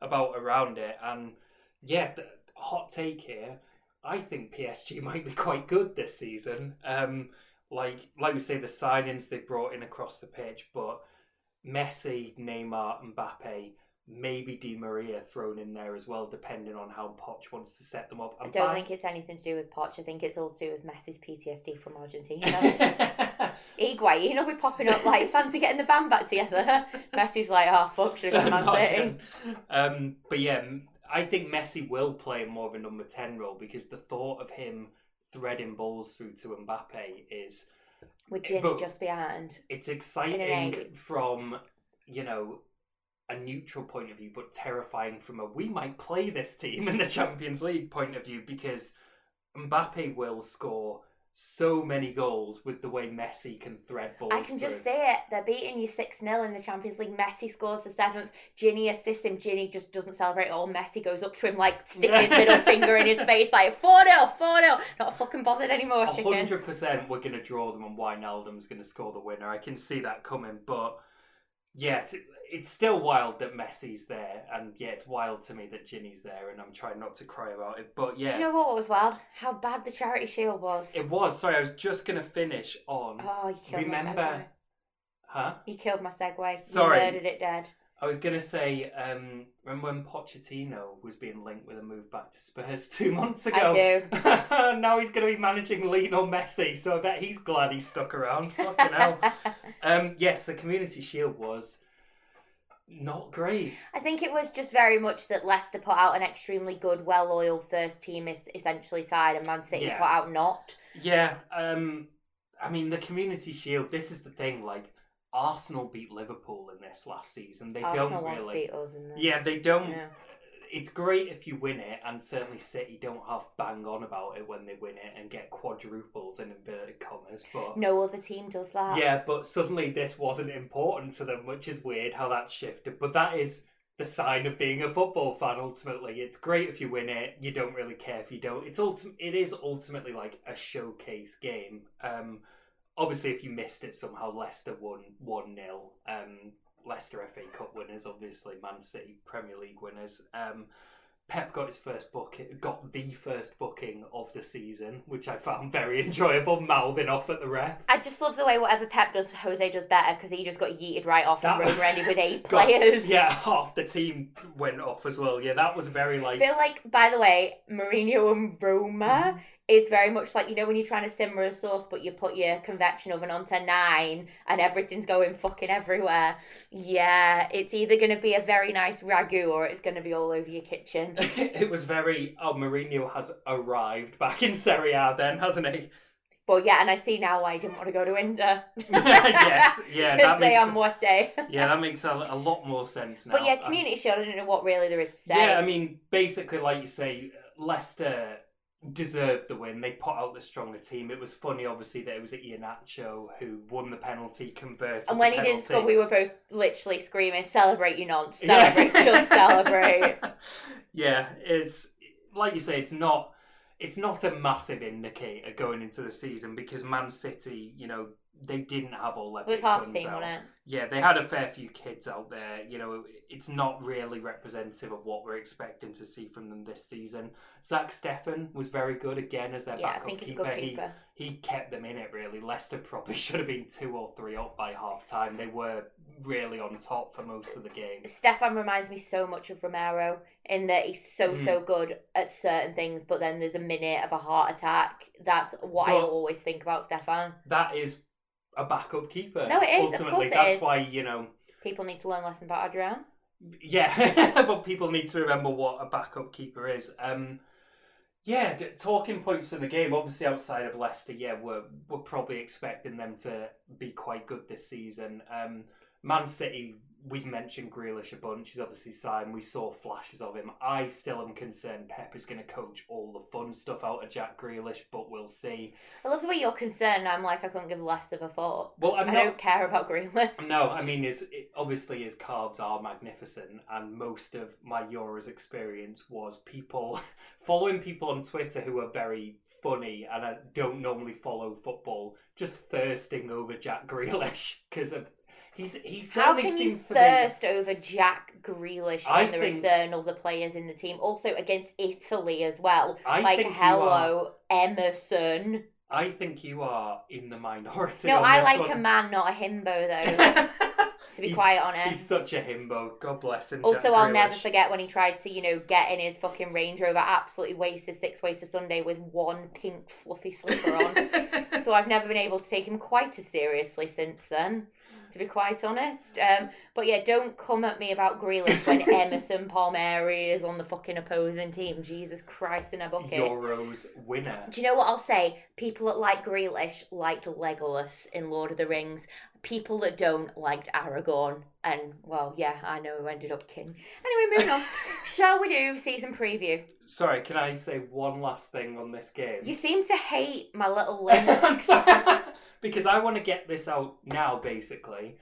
about around it. And yeah, the, hot take here. I think PSG might be quite good this season. Um, like like we say, the signings they brought in across the pitch, but Messi, Neymar, Mbappe maybe Di Maria thrown in there as well, depending on how Poch wants to set them up. I don't by- think it's anything to do with Poch. I think it's all to do with Messi's PTSD from Argentina. Higuain will be popping up like, fancy getting the band back together. Messi's like, oh fuck, should have gone Man City. Um, but yeah, I think Messi will play more of a number 10 role because the thought of him threading balls through to Mbappe is With But- just behind. it's exciting from you know a neutral point of view but terrifying from a we might play this team in the Champions League point of view because Mbappe will score so many goals with the way Messi can thread balls I can just through. say it. They're beating you 6 0 in the Champions League. Messi scores the seventh. Ginny assists him. Ginny just doesn't celebrate at all. Messi goes up to him, like, stick his middle finger in his face, like, 4 0, 4 0. Not fucking bothered anymore, A hundred percent, we're gonna draw them and Wijnaldum's gonna score the winner. I can see that coming, but yeah, it's still wild that Messi's there, and yeah, it's wild to me that Ginny's there, and I'm trying not to cry about it. But yeah, Do you know what was wild? How bad the charity shield was. it was. Sorry, I was just gonna finish on. Oh, you killed my Remember- segue. Huh? You killed my segue. Sorry. You murdered it dead. I was gonna say, um, remember when Pochettino was being linked with a move back to Spurs two months ago? I do. now he's going to be managing Lionel Messi, so I bet he's glad he stuck around. Fucking hell. Um, yes, the Community Shield was not great. I think it was just very much that Leicester put out an extremely good, well-oiled first team is essentially side, and Man City Yeah. put out not. Yeah, um, I mean the Community Shield. This is the thing. Like Arsenal beat Liverpool in this last season. They Arsenal don't really. beat us in this. Yeah, they don't. Yeah. It's great if you win it, and certainly City don't have bang on about it when they win it and get quadruples in inverted commas. But No other team does that. yeah, but suddenly this wasn't important to them, which is weird how that shifted. But that is the sign of being a football fan. Ultimately, it's great if you win it. You don't really care if you don't. It's ultim- It is ultimately like a showcase game. Um, obviously, if you missed it somehow, Leicester won one 0 Um, Leicester FA Cup winners, obviously Man City Premier League winners. Um, Pep got his first booking, got the first booking of the season, which I found very enjoyable, mouthing off at the ref. I just love the way whatever Pep does, Jose does better because he just got yeeted right off That- and Roma ended with eight God, players. Yeah, half the team went off as well. Yeah, that was very I like. feel like, by the way, Mourinho and Roma is very much like you know when you're trying to simmer a sauce, but you put your convection oven onto nine and everything's going fucking everywhere. Yeah, it's either going to be a very nice ragu or it's going to be all over your kitchen. it was very. Oh, Mourinho has arrived back in Serie A, then hasn't he? But yeah, and I see now why he didn't want to go to Inter. yes, yeah, that makes on what day? yeah, that makes a, a lot more sense now. But yeah, Um, Community Shield. I don't know what really there is to say. Yeah, I mean, basically, like you say, Leicester deserved the win. They put out the stronger team. It was funny, obviously, that it was Iheanacho who won the penalty, converted. and when he didn't score, we were both literally screaming, "Celebrate, you nonce! Celebrate, just celebrate!" yeah, it's like you say, it's not it's not a massive indicator going into the season because Man City, you know, they didn't have all their It was big half guns team, out. wasn't it? Yeah, they had a fair few kids out there. You know, it's not really representative of what we're expecting to see from them this season. Zach Steffen was very good again as their Yeah, backup think he's a keeper. He he kept them in it really. Leicester probably should have been two or three up by half time. They were really on top for most of the game. Steffen reminds me so much of Romero in that he's so Mm. so good at certain things, but then there's a minute of a heart attack. That's what I always think about Steffen. That is a backup keeper. No, it is, of Ultimately, that's is. why you know. People need to learn lessons about Adrian. Yeah, but people need to remember what a backup keeper is. Um, yeah, d- talking points in the game. Obviously, outside of Leicester, yeah, we're we're probably expecting them to be quite good this season. Um, Man City, we've mentioned Grealish a bunch. He's obviously signed. We saw flashes of him. I still am concerned Pep is going to coach all the fun stuff out of Jack Grealish, but we'll see. I love the way you're concerned. I'm like, I couldn't give less of a thought. Well, I'm I not. don't care about Greenland. No, I mean, his it, obviously his cards are magnificent, and most of my Euros experience was people following people on Twitter who are very funny, and I don't normally follow football, just thirsting over Jack Grealish because he's he How certainly can you seems to thirst over Jack Grealish I when there think- are certain other players in the team? Also against Italy as well. I like, think you hello, Emerson. I think you are in the minority. No, on I this like one. a man, not a himbo, though. to be He's- quite honest. He's such a himbo. God bless him. Also, Jack I'll never Grealish. forget when he tried to, you know, get in his fucking Range Rover, absolutely wasted six ways to Sunday with one pink fluffy slipper on. so I've never been able to take him quite as seriously since then, to be quite honest. Um, but yeah, don't come at me about Grealish when Emerson Palmieri is on the fucking opposing team. Jesus Christ in a bucket. Euros winner. Do you know what I'll say? People that like Grealish liked Legolas in Lord of the Rings. People that don't liked Aragorn. And, well, yeah, I know who ended up king. Anyway, moving on. Shall we do season preview? Sorry, can I say one last thing on this game? You seem to hate my little link. Because I want to get this out now, basically.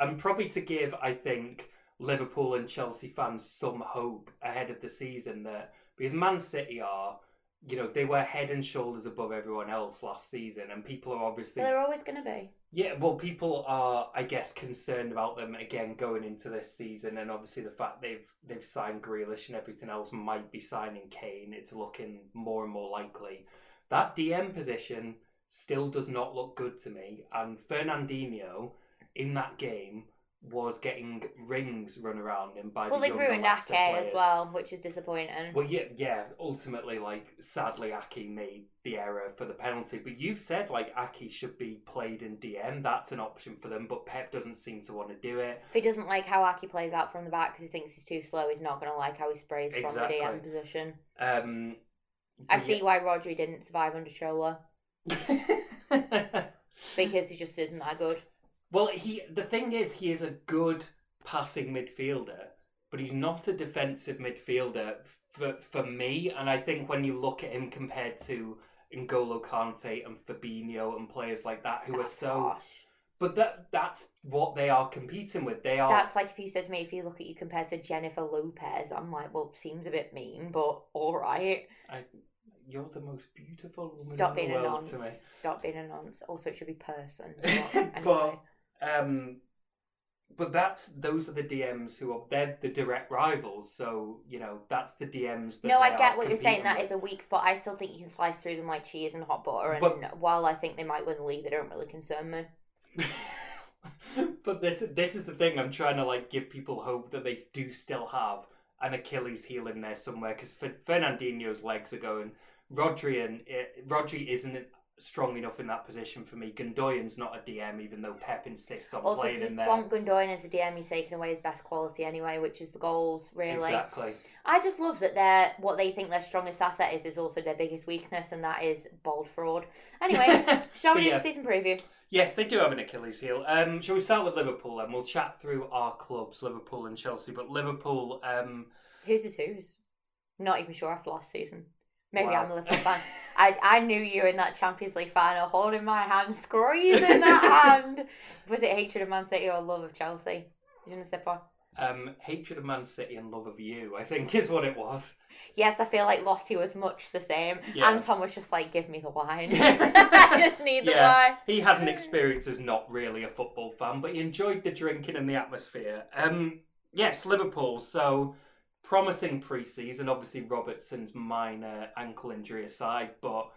And probably to give, I think, Liverpool and Chelsea fans some hope ahead of the season that because Man City are, you know, they were head and shoulders above everyone else last season, and people are obviously They're always going to be. yeah, well, people are, I guess, concerned about them again going into this season, and obviously the fact they've they've signed Grealish and everything else might be signing Kane. It's looking more and more likely. That DM position still does not look good to me, and Fernandinho in that game was getting rings run around him by the Well, the they've younger ruined Ake as well, which is disappointing. Well, yeah, yeah. Ultimately, like sadly, Ake made the error for the penalty. But you've said like Ake should be played in DM. That's an option for them. But Pep doesn't seem to want to do it. If he doesn't like how Ake plays out from the back because he thinks he's too slow, he's not going to like how he sprays Exactly. from the DM position. Um, I see why Rodri didn't survive under Shola yeah. because he just isn't that good. well, he. The thing is, he is a good passing midfielder. but he's not a defensive midfielder for for me. And I think when you look at him compared to N'Golo Kante and Fabinho and players like that who That's are so, harsh. but that that's what they are competing with. They are That's like if you said to me, if you look at you compared to Jennifer Lopez, I'm like, well, seems a bit mean, but all right. You're the most beautiful woman Stop in being the a world nonce. to me. Stop being a nonce. Also, it should be person. Anyway. um, but that's those are the DMs who are they're the direct rivals. So you know that's the DMs. That no, I get what you're saying. That is a weak spot. I still think you can slice through them like cheese and hot butter. And But- while I think they might win the league, they don't really concern me. but this this is the thing. I'm trying to like give people hope that they do still have an Achilles heel in there somewhere because Fernandinho's legs are going. Rodri and eh, Rodri isn't strong enough in that position for me. Gundogan's not a DM, even though Pep insists on Also, playing him you in there. plonk Gundogan as a DM, he's taking away his best quality anyway, which is the goals. Really, Exactly. I just love that their what they think their strongest asset is is also their biggest weakness, and that is bold fraud. Anyway, shall we do yeah. the season preview? Yes, they do have an Achilles heel. Um, shall we start with Liverpool and we'll chat through our clubs, Liverpool and Chelsea. But Liverpool, um, Who's is who's? Not even sure after last season. Maybe Wow. I'm a Liverpool fan. I, I knew you in that Champions League final, holding my hand, squeezing that hand. Was it hatred of Man City or love of Chelsea? Je ne sais pas. um, hatred of Man City and love of you, I think, is what it was. Yes, I feel like Lottie was much the same. Yeah. Anton was just like, give me the wine. I just need the Yeah. wine. He had an experience as not really a football fan, but he enjoyed the drinking and the atmosphere. Um, yes, Liverpool. So promising pre-season. Obviously, Robertson's minor ankle injury aside, but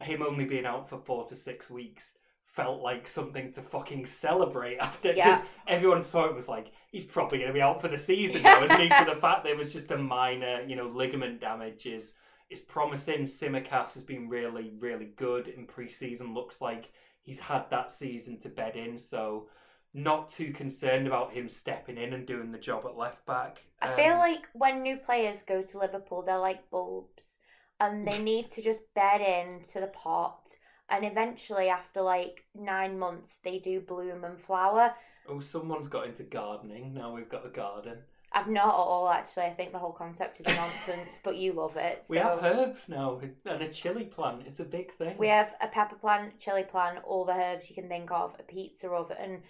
him only being out for four to six weeks felt like something to fucking celebrate after because Yeah. everyone saw it was like he's probably going to be out for the season now, isn't he? So the fact there was just a minor, you know, ligament damage is is promising. Tsimikas has been really, really good in pre-season. Looks like he's had that season to bed in, so not too concerned about him stepping in and doing the job at left back. I feel Um, like when new players go to Liverpool, they're like bulbs, and they need to just bed in to the pot. And eventually, after like nine months, they do bloom and flower. oh, someone's got into gardening. Now we've got a garden. I've not at all actually. I think the whole concept is nonsense, but you love it. We have herbs now and a chili plant. It's a big thing. We have a pepper plant, chili plant, all the herbs you can think of, a pizza oven,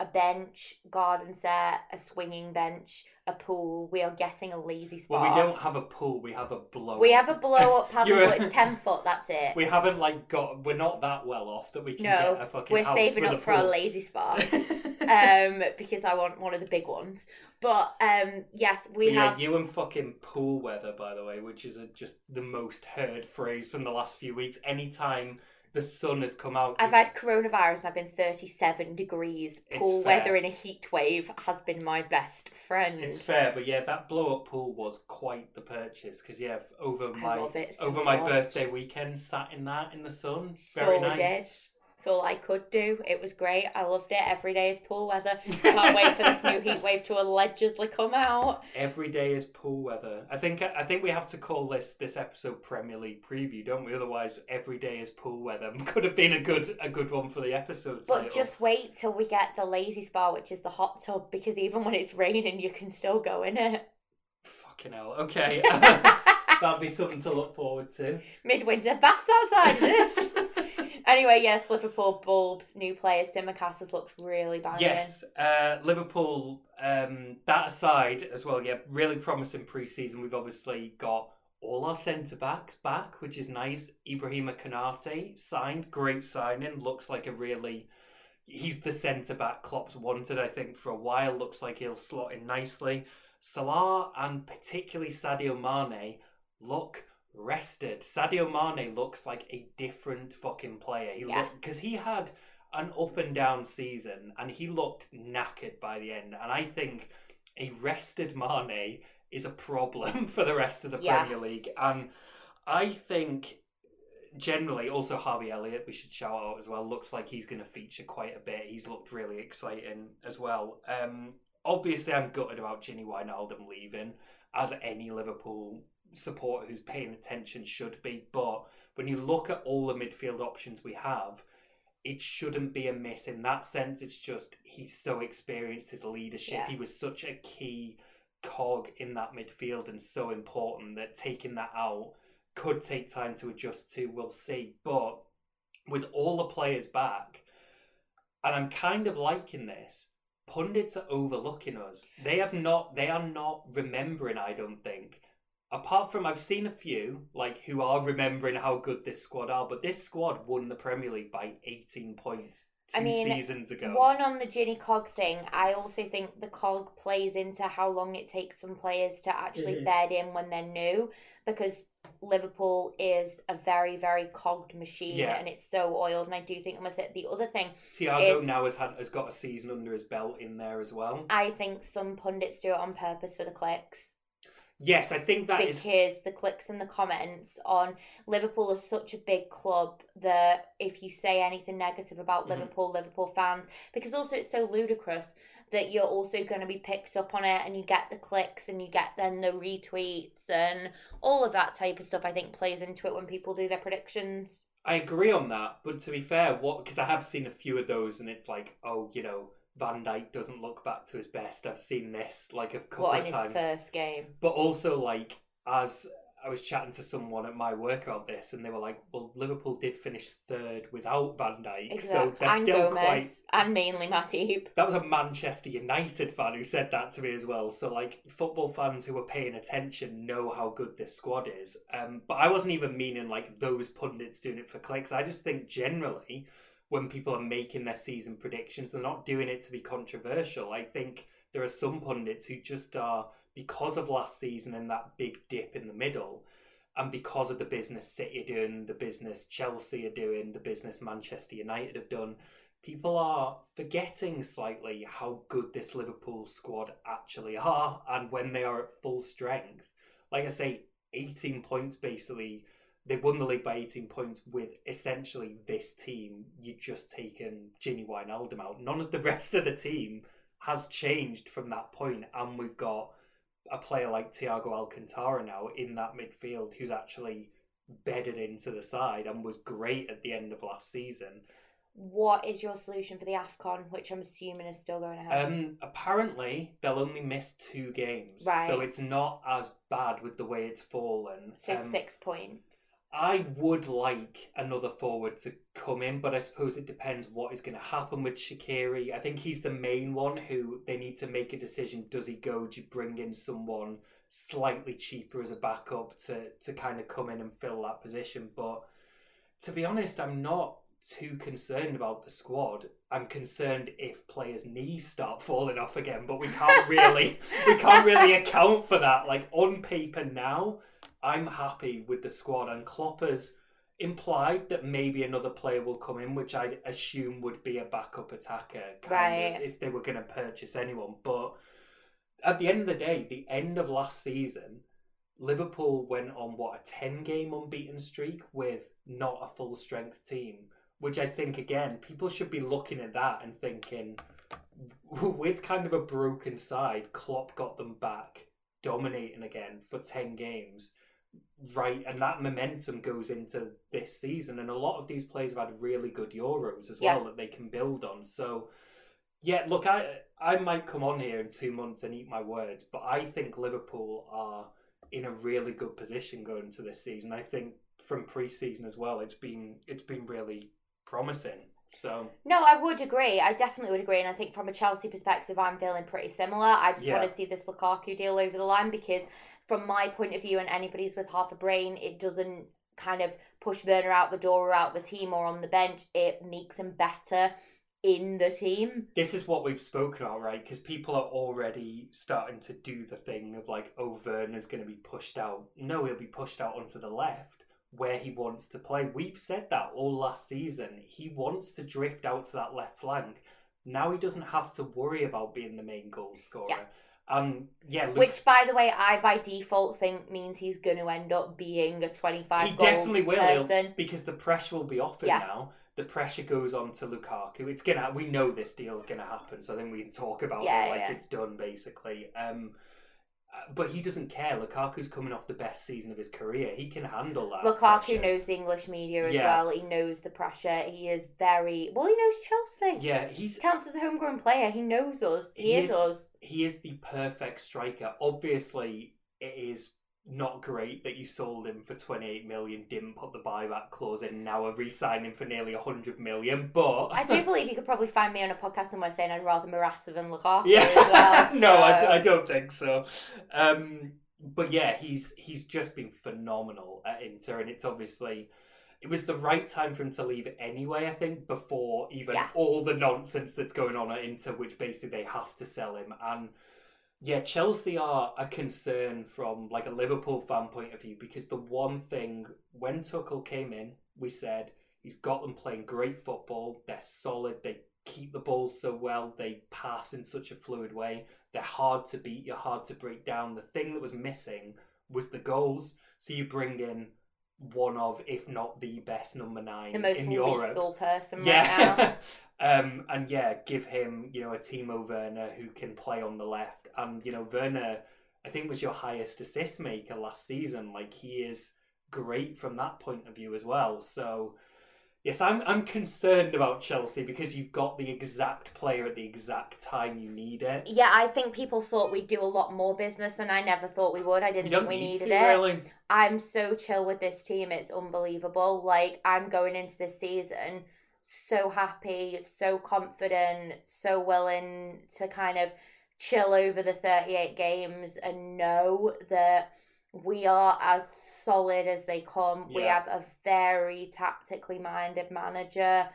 a bench, garden set, a swinging bench, a pool. We are getting a lazy spot. well, we don't have a pool. We have a blow. We have a blow up paddle, but it's ten foot. That's it. We haven't like got. We're not that well off that we can No, get a fucking. We're saving up a for our pool. lazy spot um, because I want one of the big ones. But um, yes, we yeah, have. you and fucking pool weather, by the way, which is a, just the most heard phrase from the last few weeks. Anytime the sun has come out, I've had coronavirus and I've been 37 degrees. Pool fair. weather in a heat wave has been my best friend. It's fair, but yeah, that blow up pool was quite the purchase because yeah, over I my so over my birthday weekend, sat in that in the sun, So very did. It's all I could do. It was great. I loved it. Every day is pool weather. Can't wait for this new heat wave to allegedly come out. Every day is pool weather. I think I think we have to call this this episode Premier League preview, don't we? Otherwise, every day is pool weather. Could have been a good a good one for the episode. But title. just wait till we get the lazy spa, which is the hot tub, because even when it's raining, you can still go in it. fucking hell. Okay, that'll be something to look forward to. Midwinter bath outside, is? Anyway, yes, Liverpool bulbs, new players. Tsimikas has looked really bad. Yes, uh, Liverpool. Um, that aside, as well, yeah, really promising pre-season. We've obviously got all our centre backs back, which is nice. Ibrahima Konate signed, great signing. Looks like a really. He's the centre back Klopp's wanted, I think, for a while. Looks like he'll slot in nicely. Salah and particularly Sadio Mane look rested. Sadio Mane looks like a different fucking player. He Yes. because he had an up and down season and he looked knackered by the end. And I think a rested Mane is a problem for the rest of the Yes. Premier League. And I think generally also Harvey Elliott we should shout out as well looks like he's going to feature quite a bit he's looked really exciting as well um obviously I'm gutted about Ginny Wijnaldum leaving as any Liverpool supporter who's paying attention should be but when you look at all the midfield options we have it shouldn't be a miss in that sense it's just he's so experienced his leadership Yeah. he was such a key cog in that midfield and so important that taking that out could take time to adjust to. We'll see. But with all the players back, and I'm kind of liking this. Pundits are overlooking us. They have not. They are not remembering. I don't think. Apart from I've seen a few like who are remembering how good this squad are, but this squad won the Premier League by 18 points two I mean, seasons ago. One on the Ginny Cog thing, I also think the cog plays into how long it takes some players to actually Mhm. bed in when they're new because Liverpool is a very, very cogged machine Yeah. and it's so oiled. And I do think I must say the other thing, Thiago is- now has had has got a season under his belt in there as well. I think some pundits do it on purpose for the clicks. Yes, I think that is because the clicks and the comments on Liverpool is such a big club that if you say anything negative about Mhm. Liverpool, Liverpool fans, because also it's so ludicrous that you're also going to be picked up on it and you get the clicks and you get then the retweets and all of that type of stuff. I think plays into it when people do their predictions. I agree on that, but to be fair, what because I have seen a few of those, and it's like, oh, you know, Van Dijk doesn't look back to his best. I've seen this like a couple of times. What in of his times, first game? but also like as I was chatting to someone at my work about this, and they were like, well, Liverpool did finish third without Van Dijk, so they're and still Gomez quite. and mainly Matip. That was a Manchester United fan who said that to me as well. So, like, football fans who are paying attention know how good this squad is. Um, but I wasn't even meaning like those pundits doing it for clicks. I just think generally, when people are making their season predictions, they're not doing it to be controversial. I think there are some pundits who just are because of last season and that big dip in the middle. And because of the business City are doing, the business Chelsea are doing, the business Manchester United have done, people are forgetting slightly how good this Liverpool squad actually are and when they are at full strength. Like I say, 18 points basically. They won the league by 18 points with essentially this team. You've just taken Gini Wijnaldum out. None of the rest of the team has changed from that point, and we've got a player like Thiago Alcantara now in that midfield who's actually bedded into the side and was great at the end of last season. What is your solution for the AFCON, which I'm assuming is still going ahead? Um, apparently they'll only miss two games, so it's not as bad with the way it's fallen. so Um, six points. I would like another forward to come in, but I suppose it depends what is going to happen with Shaqiri. I think he's the main one who they need to make a decision. Does he go? Do you bring in someone slightly cheaper as a backup to, to kind of come in and fill that position? But to be honest, I'm not too concerned about the squad. I'm concerned if players' knees start falling off again, but we can't really we can't really account for that. Like on paper now, I'm happy with the squad, and Klopp has implied that maybe another player will come in, which I assume would be a backup attacker, kind Right. of, if they were going to purchase anyone. But at the end of the day, the end of last season, Liverpool went on what a ten game unbeaten streak with not a full strength team, which I think again people should be looking at that and thinking, with kind of a broken side, Klopp got them back, dominating again for ten games, right? And that momentum goes into this season, and a lot of these players have had really good Euros as well Yeah. that they can build on. So. Yeah, look, I I might come on here in two months and eat my words, but I think Liverpool are in a really good position going into this season. I think from pre-season as well, it's been it's been really promising. So No, I would agree. I definitely would agree. And I think from a Chelsea perspective, I'm feeling pretty similar. I just Yeah. want to see this Lukaku deal over the line because, from my point of view, and anybody's with half a brain, it doesn't kind of push Werner out the door or out the team or on the bench. It makes him better in the team. this is what we've spoken about, right? Because people are already starting to do the thing of like, oh, Werner's going to be pushed out. No, he'll be pushed out onto the left where he wants to play. We've said that all last season. He wants to drift out to that left flank. Now he doesn't have to worry about being the main goal scorer. Yeah. And yeah, Luke, Which, by the way, I by default think means he's going to end up being a 25 he definitely will person. because the pressure will be off him Yeah. now. The pressure goes on to Lukaku. It's gonna. We know this deal's gonna happen, so then we can talk about Yeah, it like yeah. it's done, basically. Um, Uh, But he doesn't care. Lukaku's coming off the best season of his career. He can handle that. Lukaku pressure. knows the English media as Yeah. well. He knows the pressure. He is very well. He knows Chelsea. Yeah, he's He counts as a homegrown player. He knows us. He, He is, is- us. He is the perfect striker. Obviously, it is not great that you sold him for 28 million, didn't put the buyback clause in, now are re-signing for nearly 100 million, but... I do believe you could probably find me on a podcast somewhere saying I'd rather Morata than Lukaku Yeah, well. no, I, I don't think so. Um, but yeah, he's he's just been phenomenal at Inter, and it's obviously it was the right time for him to leave anyway. I think before even Yeah. all the nonsense that's going on at Inter, which basically they have to sell him. And yeah, Chelsea are a concern from like a Liverpool fan point of view because the one thing when Tuchel came in, we said he's got them playing great football. They're solid. They keep the ball so well. They pass in such a fluid way. They're hard to beat. You're hard to break down. The thing that was missing was the goals. So you bring in one of, if not the best number nine the most in Europe. lethal person right now. Yeah. um, and yeah, give him, you know, a Timo Werner who can play on the left. And, you know, Werner, I think, was your highest assist maker last season. Like, he is great from that point of view as well. So, yes, I'm, I'm concerned about Chelsea because you've got the exact player at the exact time you need it. Yeah, I think people thought we'd do a lot more business, and I never thought we would. I didn't think we need needed to, it. really. I'm so chill with this team. It's unbelievable. Like I'm going into this season so happy, so confident, so willing to kind of chill over the 38 games and know that we are as solid as they come. We have a very tactically minded manager.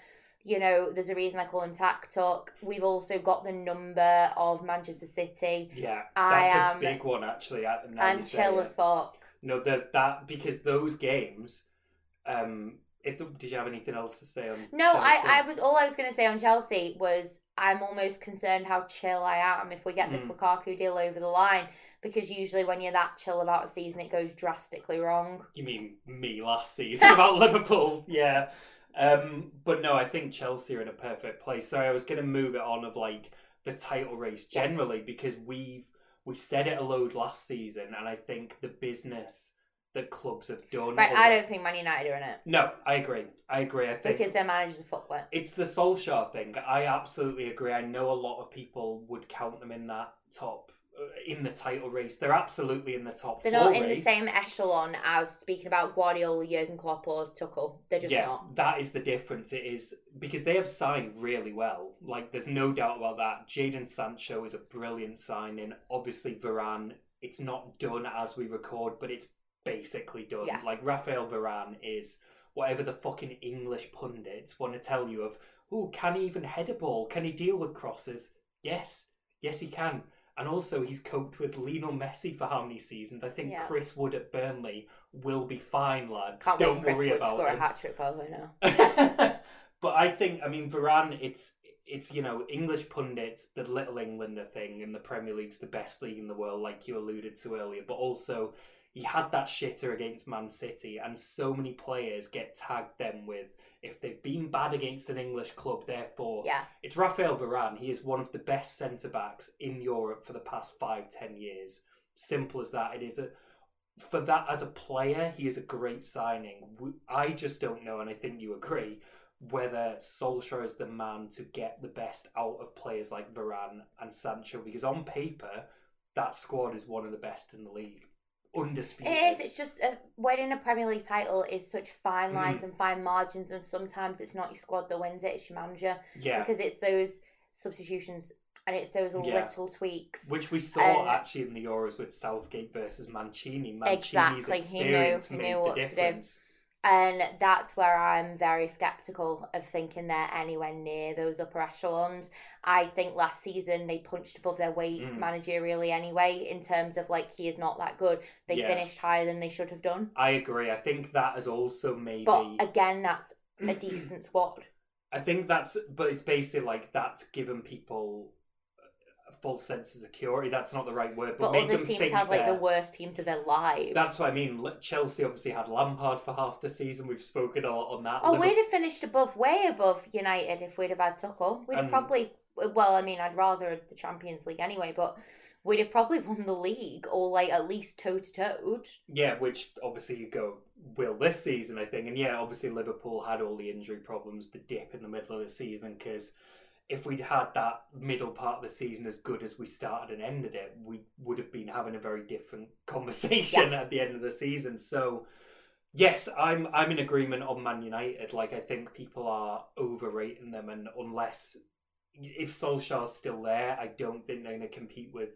You know, there's a reason I call him Tack Tuck. We've also got the number of Manchester City. Yeah, I that's am- a big one, actually. I- I'm chill as fuck. No, that that because those games. Um, if the, did you have anything else to say on? No, I, I was all I was going to say on Chelsea was I'm almost concerned how chill I am if we get this Mm. Lukaku deal over the line because usually when you're that chill about a season it goes drastically wrong. You mean me last season about Liverpool? Yeah. Um, but no, I think Chelsea are in a perfect place. So I was going to move it on of like the title race Yes. generally because we've we said it a load last season, and I think the business that clubs have done. Right, I don't think Man United are in it No, I agree. I agree. I think because their manager's a fuckwit. It's the Solskjaer thing. I absolutely agree. I know a lot of people would count them in that top, uh, in the title race. They're absolutely in the top. They're not in the same echelon as speaking about Guardiola, Jurgen Klopp, or Tuchel. They're just yeah, not. that is the difference. It is because they have signed really well. Like, there's no doubt about that. Jadon Sancho is a brilliant signing. Obviously, Varane. It's not done as we record, but it's basically done. Yeah. Like Raphael Varane is whatever the fucking English pundits want to tell you of. Oh, can he even head a ball? Can he deal with crosses? Yes, yes, he can. And also, he's coped with Lionel Messi for how many seasons? I think Yeah. Chris Wood at Burnley will be fine, lads. Can't Don't worry Wood about score him. a hat trick by the way now. but I think, I mean, Varane, it's it's you know English pundits, the Little Englander thing, and the Premier League's the best league in the world, like you alluded to earlier. But also, he had that shitter against Man City, and so many players get tagged them with if they've been bad against an English club, therefore Yeah, it's Raphael Varane. He is one of the best centre backs in Europe for the past five, ten years. Simple as that. It is a for that as a player, he is a great signing. I just don't know, and I think you agree, whether Solskjaer is the man to get the best out of players like Varane and Sancho. Because on paper, that squad is one of the best in the league, undisputed. It is. It's just uh, winning a Premier League title is such fine Mm. lines and fine margins, and sometimes it's not your squad that wins it; it's your manager yeah, because it's those substitutions and it's those Yeah. little tweaks. which we saw And- actually in the Euros with Southgate versus Mancini. Mancini's Exactly, he knew- experience he made knew what the to do. difference. And that's where I'm very skeptical of thinking they're anywhere near those upper echelons. I think last season they punched above their weight Mm. managerially anyway, in terms of like he is not that good. They Yeah. finished higher than they should have done. I agree. I think that has also maybe. But again, that's a decent squad. I think that's, but it's basically like that's given people false sense of security. That's not the right word, but, But made other them teams think have like the worst teams of their lives. That's what I mean. Chelsea obviously had Lampard for half the season. We've spoken a lot on that. Oh, Liverpool- we'd have finished above, way above United if we'd have had Tuchel. We'd have And- probably well, I mean, I'd rather the Champions League anyway, but we'd have probably won the league or like at least toe to toe. Yeah, which obviously you go will this season, I think, and yeah, obviously Liverpool had all the injury problems, the dip in the middle of the season because if we'd had that middle part of the season as good as we started and ended it, we would have been having a very different conversation yeah. at the end of the season. So, yes, I'm I'm in agreement on Man United. Like I think people are overrating them, and unless if Solskjaer's still there, I don't think they're going to compete with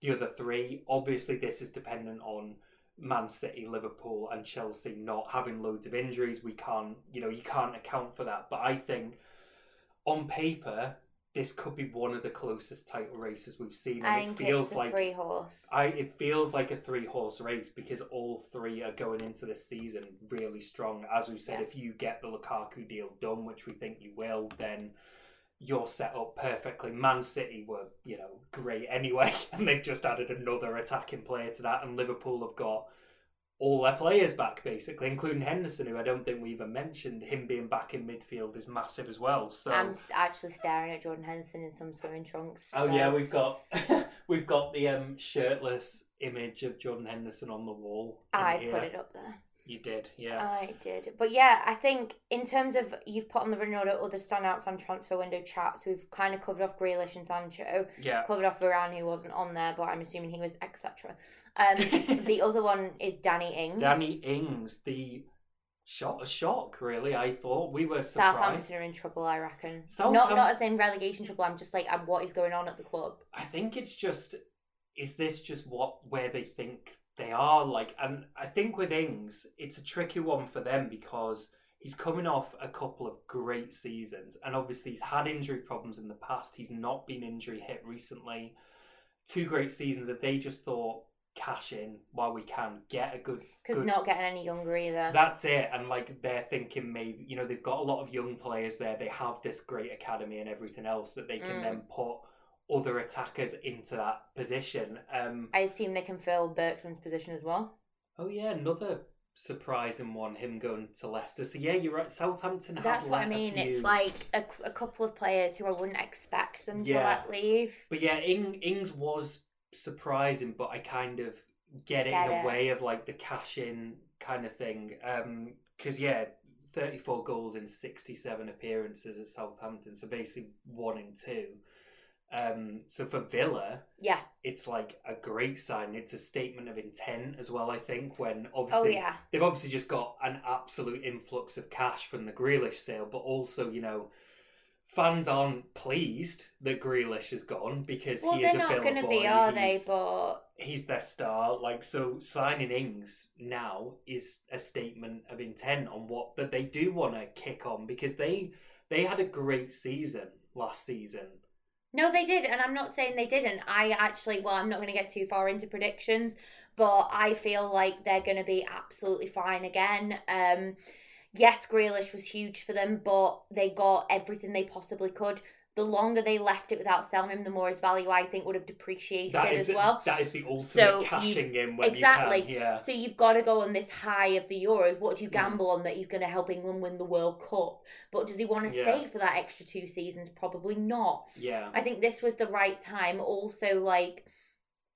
the other three. Obviously, this is dependent on Man City, Liverpool, and Chelsea not having loads of injuries. We can't, you know, you can't account for that. But I think on paper, this could be one of the closest title races we've seen, and it feels like three horse. I it feels like a three horse race because all three are going into this season really strong. As we said, yeah. if you get the Lukaku deal done, which we think you will, then you're set up perfectly. Man City were, you know, great anyway, and they've just added another attacking player to that, and Liverpool have got all their players back basically, including Henderson, who I don't think we even mentioned. Him being back in midfield is massive as well. So I'm actually staring at Jordan Henderson in some swimming trunks. Oh yeah, we've got we've got the um, shirtless image of Jordan Henderson on the wall. I put it up there. You did, yeah. I did. But yeah, I think in terms of you've put on the Ronaldo other standouts on transfer window chats, we've kind of covered off Grealish and Sancho. Yeah. Covered off Varane, who wasn't on there, but I'm assuming he was, etc. Um, the other one is Danny Ings. Danny Ings, the shot a shock, really. I thought we were surprised. Southampton are in trouble, I reckon. Not not as in relegation trouble. I'm just like, what is going on at the club? I think it's just, is this just what where they think they are like, and I think with Ings, it's a tricky one for them because he's coming off a couple of great seasons, and obviously he's had injury problems in the past. He's not been injury hit recently. Two great seasons that they just thought cash in while we can get a good because not getting any younger either that's it and like they're thinking maybe you know they've got a lot of young players there they have this great academy and everything else that they can mm. then put other attackers into that position. Um, I assume they can fill Bertrand's position as well. Oh yeah, another surprising one. Him going to Leicester. So yeah, you're right. Southampton. That's what I mean. Few... It's like a, a couple of players who I wouldn't expect them yeah. to let leave. But yeah, Ing, Ings was surprising, but I kind of get it get in a way of like the cash in kind of thing. Because um, yeah, 34 goals in 67 appearances at Southampton, so basically one in two. Um, so for Villa, yeah, it's like a great sign. It's a statement of intent as well. I think when obviously oh, yeah. they've obviously just got an absolute influx of cash from the Grealish sale, but also you know fans aren't pleased that Grealish is gone because well, he is a Villa going to be, are he's, they? But he's their star. Like so, signing Ings now is a statement of intent on what that they do want to kick on because they they had a great season last season no, they did, and I'm not saying they didn't. I actually, well, I'm not going to get too far into predictions, but I feel like they're going to be absolutely fine again. Um, yes, Grealish was huge for them, but they got everything they possibly could the longer they left it without selling him, the more his value I think would have depreciated as well. That is the ultimate so cashing in when exactly. Can, yeah. So you've got to go on this high of the Euros. What do you mm. gamble mm. on that he's going to help England win the World Cup? But does he want to yeah. stay for that extra two seasons? Probably not. Yeah. I think this was the right time. Also, like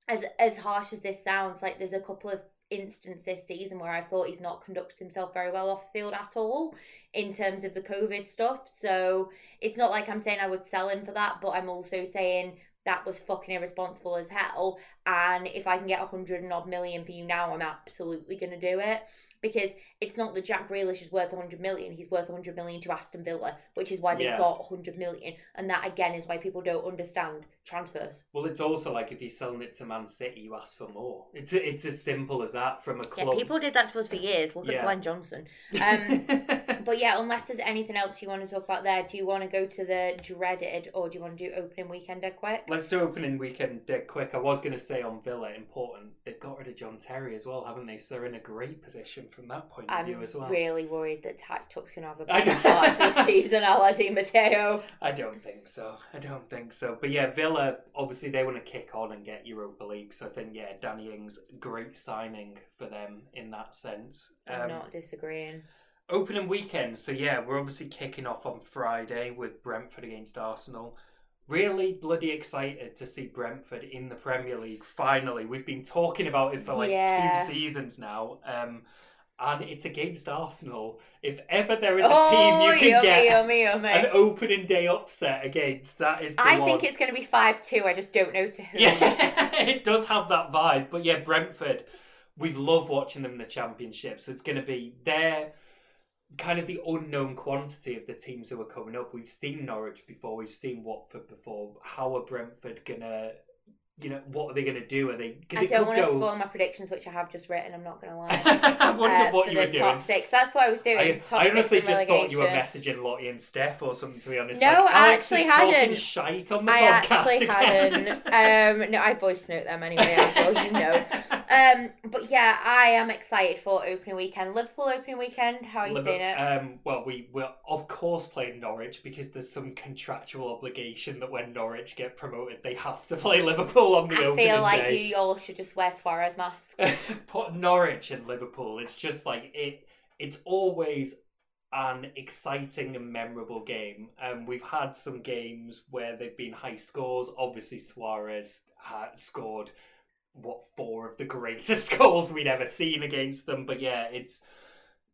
as as harsh as this sounds, like there's a couple of instance this season where I thought he's not conducted himself very well off the field at all in terms of the COVID stuff. So it's not like I'm saying I would sell him for that, but I'm also saying that was fucking irresponsible as hell. And if I can get a hundred and odd million for you now, I'm absolutely gonna do it because it's not that Jack Grealish is worth 100 million. He's worth 100 million to Aston Villa, which is why they yeah. got 100 million. And that again is why people don't understand transfers. Well, it's also like if you're selling it to Man City, you ask for more. It's it's as simple as that from a club. Yeah, people did that to us for years. Look yeah. at Glenn Johnson. Um, but yeah, unless there's anything else you want to talk about there, do you want to go to the dreaded or do you want to do opening weekend dead quick? Let's do opening weekend dead quick. I was going to say on Villa, important. They've got rid of John Terry as well, haven't they? So they're in a great position from that point of I'm view as well. I'm really worried that Tuck's going to have a bad start to the season, a Di Matteo. I don't think so. I don't think so. But yeah, Villa, obviously, they want to kick on and get Europa League. So I think, yeah, Danny Ings, great signing for them in that sense. I'm um, not disagreeing. Opening weekend. So yeah, we're obviously kicking off on Friday with Brentford against Arsenal. really bloody excited to see Brentford in the Premier League. Finally, we've been talking about it for like Yeah. two seasons now. Um, and it's against Arsenal. If ever there is a oh, team you can yummy, get yummy, yummy. an opening day upset against, that is the I one. think it's going to be 5 2. I just don't know to who. Yeah, it does have that vibe. But yeah, Brentford, we love watching them in the Championship. So it's going to be their kind of the unknown quantity of the teams who are coming up. We've seen Norwich before, we've seen Watford before. How are Brentford going to, you know, what are they going to do? Are they, because I don't want to go. spoil my predictions, which I have just written. I'm not going to lie. I wonder Uh, what you were doing. top six. That's what I was doing. I, I honestly just thought you were messaging Lottie and Steph or something. To be honest, No, like, I Alex actually hadn't. Shite on the I podcast actually again. hadn't. Um, no, I voice note them anyway, as well, you know. Um, but yeah, I am excited for opening weekend. Liverpool opening weekend. How are you Liver- seeing it? Um, well, we will of course play Norwich because there's some contractual obligation that when Norwich get promoted, they have to play Liverpool on the I feel like day. you all should just wear Suarez masks. Put Norwich and Liverpool. It's just like it. It's always an exciting and memorable game. Um, we've had some games where they've been high scores. Obviously, Suarez had scored what four of the greatest goals we'd ever seen against them. But yeah, it's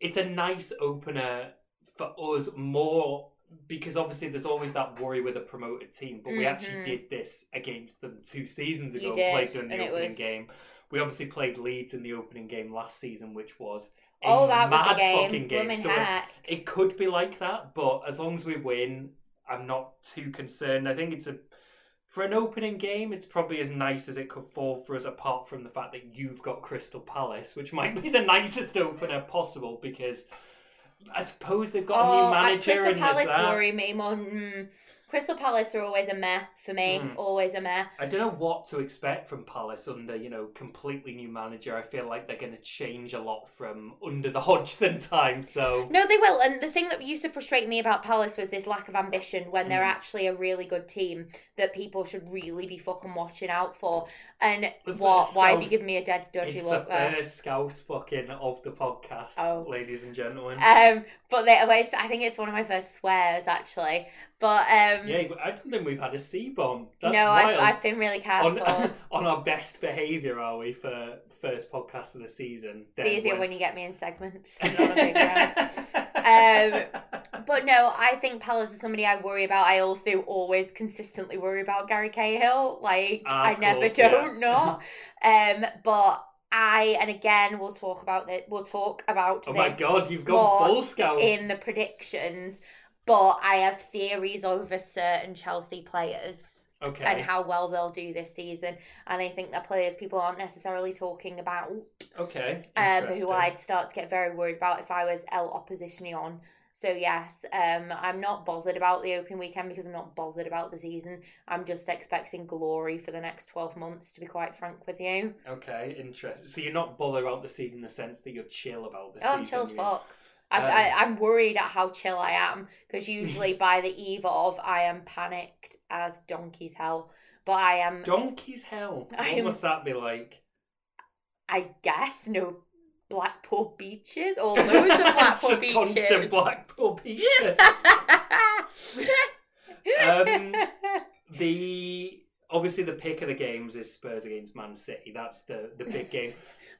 it's a nice opener for us more because obviously there's always that worry with a promoted team, but we actually Mhm. did this against them two seasons ago. played them in the opening was- game. We obviously played Leeds in the opening game last season, which was a oh, that was mad a game. fucking game. So it, it could be like that, but as long as we win, I'm not too concerned. I think it's a for an opening game, it's probably as nice as it could fall for us. Apart from the fact that you've got Crystal Palace, which might be the nicest opener possible because I suppose they've got a oh, new uh, manager Crystal and Palace that. me more. Mm, Crystal Palace are always a meh for me. Mm. Always a meh. I don't know what to expect from Palace under, you know, completely new manager. I feel like they're going to change a lot from under the Hodgson time. So No, they will. And the thing that used to frustrate me about Palace was this lack of ambition when they're Mm. actually a really good team that people should really be fucking watching out for. And The what? first Why have you Scouse- given me a dead dodgy it's look the first scouse fucking of the podcast, Oh. ladies and gentlemen. Um, but they, I think it's one of my first swears actually. But um, yeah, I don't think we've had a C bomb. That's no. I've, I've been really careful. on, on our best behaviour, are we for first podcast of the season? it's easier when you get me in segments. not a big round. Um, But no, I think Palace is somebody I worry about. I also always consistently worry about Gary Cahill. Like Ah, I never course, don't not. um, but I and again we'll talk about it. We'll talk about oh my god, you've gone full scouse. in the predictions. But I have theories over certain Chelsea players okay. and how well they'll do this season, and I think they're players people aren't necessarily talking about okay. um, who I'd start to get very worried about if I was El Oppositionion. So yes, um, I'm not bothered about the opening weekend because I'm not bothered about the season. I'm just expecting glory for the next twelve months. To be quite frank with you, Okay, interesting. So you're not bothered about the season in the sense that you're chill about the oh, I'm season. chill as fuck. I've, Um, I, I'm worried at how chill I am because usually by the eve of I am panicked as donkey's hell. But I am, Donkey's hell. What I'm- must that be like? I guess, no Blackpool beaches or loads of Blackpool it's just beaches. constant Blackpool beaches. Um, the obviously the pick of the games is Spurs against Man City. That's the the big game.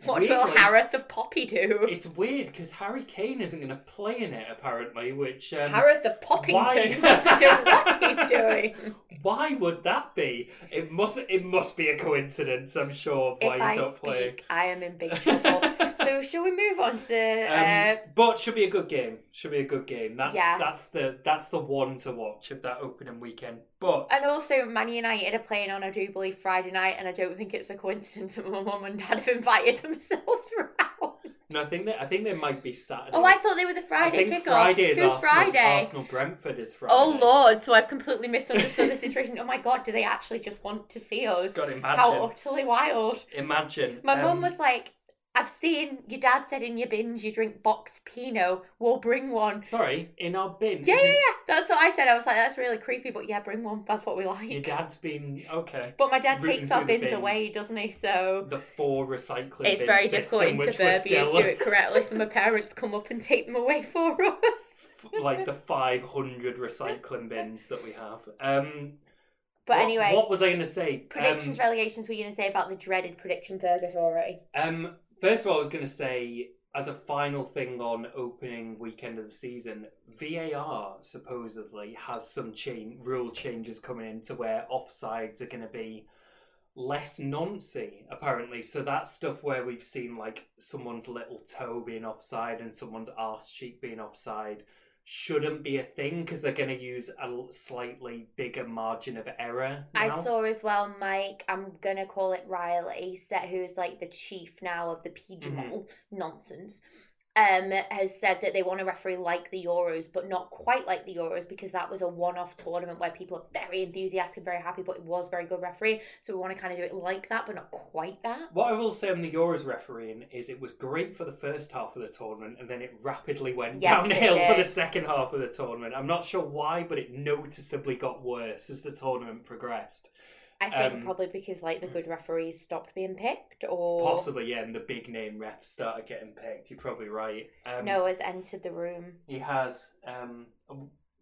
What will Weirdly, Harith of Poppy do? It's weird because Harry Kane isn't going to play in it apparently. Which um, Harith of Poppington why- doesn't know what he's doing. why would that be? It must it must be a coincidence. I'm sure why if he's I not speak, playing. I am in big trouble. so shall we move on to the? uh, Um, but should be a good game. Should be a good game. That's Yes. that's the that's the one to watch of that opening weekend. But and also, Man United are playing on, I do believe, Friday night, and I don't think it's a coincidence that my mum and dad have invited themselves around. no, I think that I think they might be Saturday. Oh, I thought they were the Friday I think kickoff. Friday is Who's Arsenal, Friday? Arsenal Brentford is Friday. Oh Lord! So I've completely misunderstood the situation. Oh my God! Do they actually just want to see us? God, imagine. How utterly wild! Imagine. My mum um, was like, I've seen your dad said in your bins you drink box Pinot. We'll bring one. Sorry, in our bin. Yeah, yeah, yeah. That's what I said. I was like, that's really creepy, but yeah, bring one. That's what we like. Your dad's been okay. But my dad rooting takes our bins, bins. away, doesn't he? So The four recycling. Bins. It's very system, difficult in suburbia still, to do it correctly. So my parents come up and take them away for us. like the 500 recycling bins that we have. Um, But What- anyway, what was I going to say? predictions, Um, relegations. Were you going to say about the dreaded prediction purgatory? Um, first of all, I was going to say, as a final thing on opening weekend of the season, VAR supposedly has some chain rule changes coming in to where offsides are going to be less noncy apparently. So that's stuff where we've seen like someone's little toe being offside and someone's arse cheek being offside shouldn't be a thing because they're going to use a slightly bigger margin of error. I saw as well, Mike. I'm gonna call it Riley, set who's like the chief now of the PGMOL mm-hmm. nonsense. Um, has said that they want a referee like the Euros, but not quite like the Euros because that was a one-off tournament where people are very enthusiastic, and very happy, but it was very good referee. So we want to kind of do it like that, but not quite that. What I will say on the Euros refereeing is it was great for the first half of the tournament and then it rapidly went Yes, downhill for the second half of the tournament. I'm not sure why, but it noticeably got worse as the tournament progressed. I think Um, probably because like the good referees stopped being picked, or Possibly, yeah, and the big name refs started getting picked. You're probably right. Um, Noah's entered the room. He has. Um,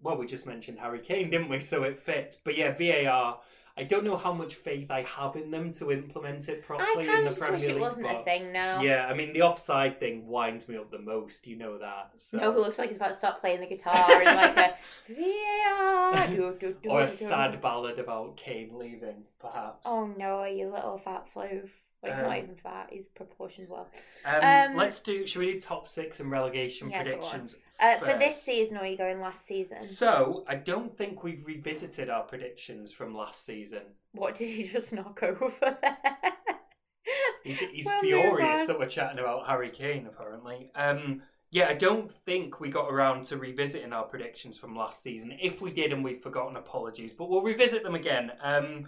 well, we just mentioned Harry Kane, didn't we? So it fits. But yeah, VAR. I don't know how much faith I have in them to implement it I properly in the of just Premier wish it wasn't a but- thing now. Yeah, I mean the offside thing winds me up the most. You know that. So. Noah looks like he's about to stop playing the guitar in like a VAR. do, do, do, or a do. sad ballad about Kane leaving, perhaps. Oh no, you little fat floof. Well, he's Um, not even fat. He's proportioned well. um, um, let's do. Should we do top six and relegation Yeah, predictions? Uh, for this season, or are you going last season? So I don't think we've revisited our predictions from last season. What did he just knock over there? He's, he's We'll furious that we're chatting about Harry Kane. Apparently, um, yeah. I don't think we got around to revisiting our predictions from last season. If we did and we've forgotten, apologies. But we'll revisit them again. Um,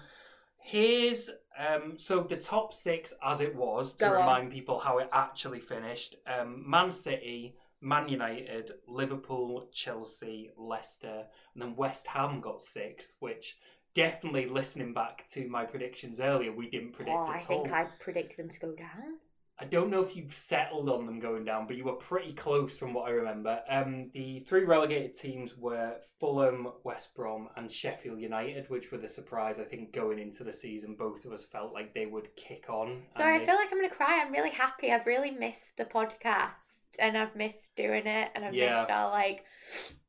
here's um, so the top six as it was to Go on. remind people how it actually finished. Um, Man City. Man United, Liverpool, Chelsea, Leicester, and then West Ham got sixth, which definitely listening back to my predictions earlier, we didn't predict oh, at I all. think I predicted them to go down. I don't know if you've settled on them going down, but you were pretty close from what I remember. Um, the three relegated teams were Fulham, West Brom, and Sheffield United, which were the surprise. I think going into the season, both of us felt like they would kick on. Sorry, and I feel like I'm gonna cry. I'm really happy. I've really missed the podcast, and I've missed doing it, and I've Yeah. missed our like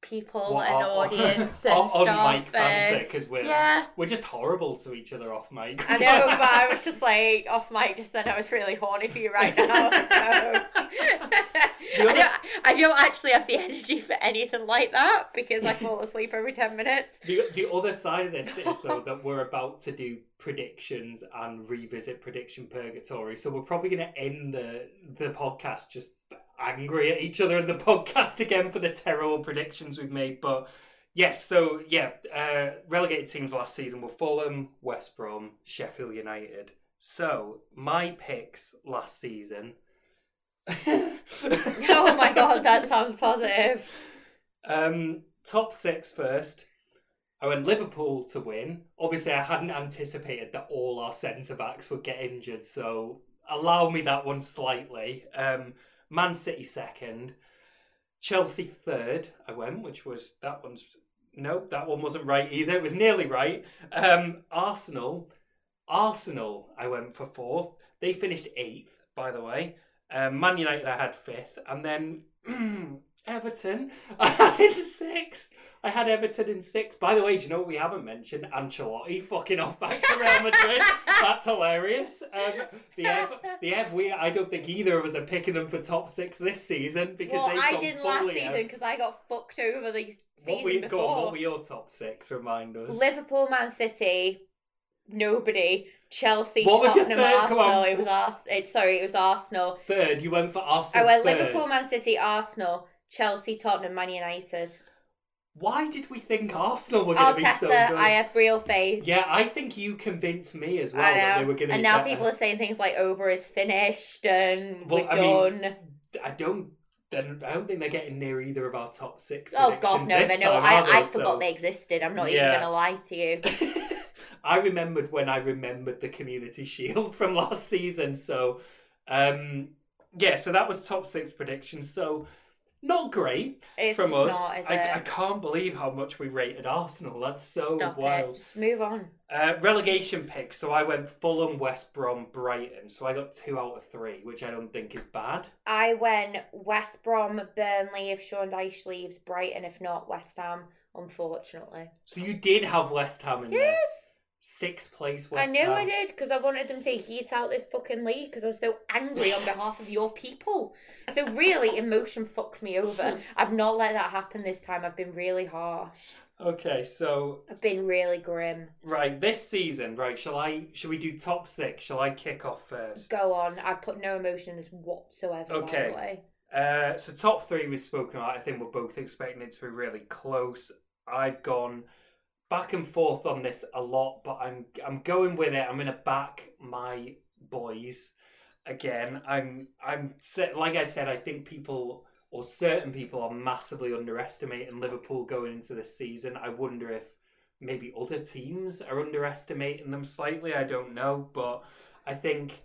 people and on- audience and on, mic banter because we're yeah, we're just horrible to each other off mic. I know, but I was just like off mic just then. I was really horny for you right now. So. I, don't, I don't actually have the energy for anything like that because I fall asleep every ten minutes. The, the other side of this is though that we're about to do predictions and revisit prediction purgatory, so we're probably going to end the the podcast just angry at each other in the podcast again for the terrible predictions we've made. But yes, so yeah, uh, relegated teams last season were Fulham, West Brom, Sheffield United. So my picks last season. Oh my god, that sounds positive. Um, top six first. I went Liverpool to win. Obviously, I hadn't anticipated that all our centre backs would get injured, so allow me that one slightly. Um, Man City second, Chelsea third. I went, which was that one's nope, that one wasn't right either. It was nearly right. Um, Arsenal, Arsenal. I went for fourth. They finished eighth, by the way. Um, Man United, I had fifth, and then Everton, I had in sixth. I had Everton in sixth. By the way, do you know what we haven't mentioned? Ancelotti fucking off back to Real Madrid. That's hilarious. Um, the Ev, the Ev, we I don't think either of us are picking them for top six this season because Well, I didn't last season because I got fucked over the season What you, before. on, what were your top six? Remind us. Liverpool, Man City, nobody. Chelsea, What was your third? Come Arsenal. on. It was Ars- Sorry, it was Arsenal. Third, you went for Arsenal. I went third. Liverpool, Man City, Arsenal, Chelsea, Tottenham, Man United. Why did we think Arsenal were going to be so good? I have real faith. Yeah, I think you convinced me as well I that they were going to. And be now better. people are saying things like "Over is finished and Well, we're I mean, done. I don't. then I don't think they're getting near either of our top six. Oh god, predictions no, this they know. time, I, they? I So- forgot they existed. I'm not Yeah. even gonna lie to you. I remembered when I remembered the Community Shield from last season. So, um, yeah, so that was top six predictions. So, not great It's from us. not, I? I can't believe how much we rated Arsenal. That's so Stop wild. it. Just move on. Uh, relegation picks. So I went Fulham, West Brom, Brighton. So I got two out of three, which I don't think is bad. I went West Brom, Burnley if Sean Dyche leaves, Brighton if not, West Ham, unfortunately. So you did have West Ham in there. Yes! Sixth place West I knew Ham. I did because I wanted them to heat out this fucking league because I was so angry on behalf of your people. So really, emotion fucked me over. I've not let that happen this time. I've been really harsh. Okay, so I've been really grim. right this season, right? Shall I? Shall we do top six? Shall I kick off first? Go on. I've put no emotion in this whatsoever. By Okay. the way. Uh, so top three we've spoken about. I think we're both expecting it to be really close. I've gone back and forth on this a lot, but I'm I'm going with it. I'm gonna back my boys again. I'm I'm like I said. I think people or certain people are massively underestimating Liverpool going into this season. I wonder if maybe other teams are underestimating them slightly. I don't know, but I think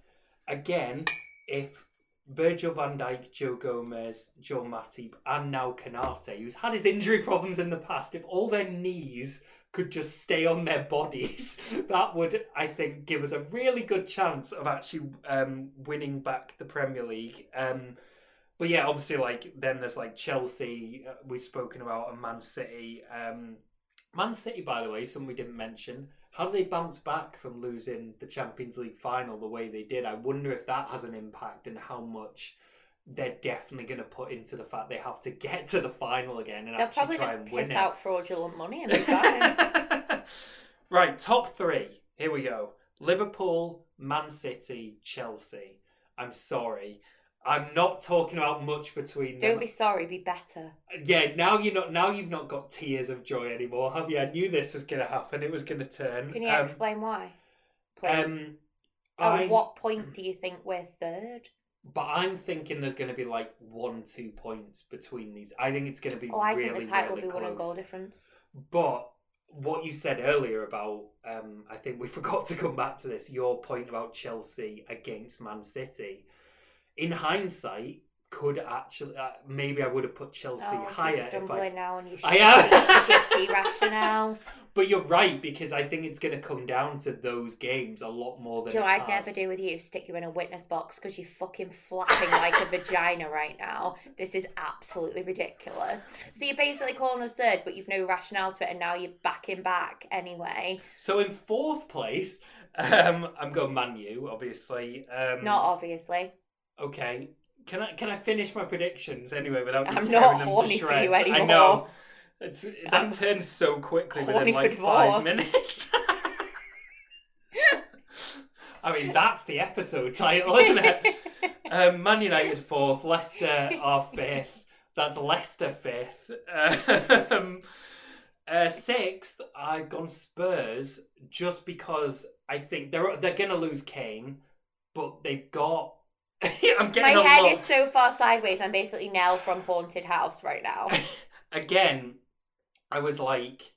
again if Virgil van Dijk, Joe Gomez, Joe Matip, and now Konate, who's had his injury problems in the past, if all their knees could just stay on their bodies, that would, I think, give us a really good chance of actually um, winning back the Premier League. Um, but yeah, obviously, like then there's like Chelsea, uh, we've spoken about, and Man City. Um, Man City, by the way, something we didn't mention. How do they bounce back from losing the Champions League final the way they did? I wonder if that has an impact and how much they're definitely going to put into the fact they have to get to the final again and They'll actually probably try just and win piss it. out fraudulent money and be fine. right, top three. Here we go. Liverpool, Man City, Chelsea. I'm sorry. I'm not talking about much between them. Don't be sorry, be better. Yeah, now you're not. Now you've not got tears of joy anymore, have you? I knew this was going to happen. It was going to turn. Can you Um, explain why? Please. Um, At I, what point do you think we're third? But I'm thinking there's going to be like one, two points between these. I think it's going to be Oh, I really, think the title really will be one goal difference. But what you said earlier about, um, I think we forgot to come back to this. Your point about Chelsea against Man City. In hindsight, could actually uh, maybe I would have put Chelsea oh, higher you're if I. now on your I am. rationale. But you're right because I think it's going to come down to those games a lot more than. Joe, it I'd has. never do with you. Stick you in a witness box because you're fucking flapping like a vagina right now. This is absolutely ridiculous. So you're basically calling us third, but you've no rationale to it, and now you're backing back anyway. So in fourth place, um, I'm going Manu, obviously. Um, Not obviously. Okay. Can I can I finish my predictions anyway without I'm not horny to for you shreds? I know. It's, that I'm turns so quickly within like five minutes. I mean, that's the episode title, isn't it? Um, Man United fourth, Leicester are fifth. That's Leicester fifth. Um, uh, sixth, I've gone Spurs just because I think they're they're gonna lose Kane, but they've got. I'm My getting a head is so far sideways. I'm basically Nell from Haunted House right now. Again, I was like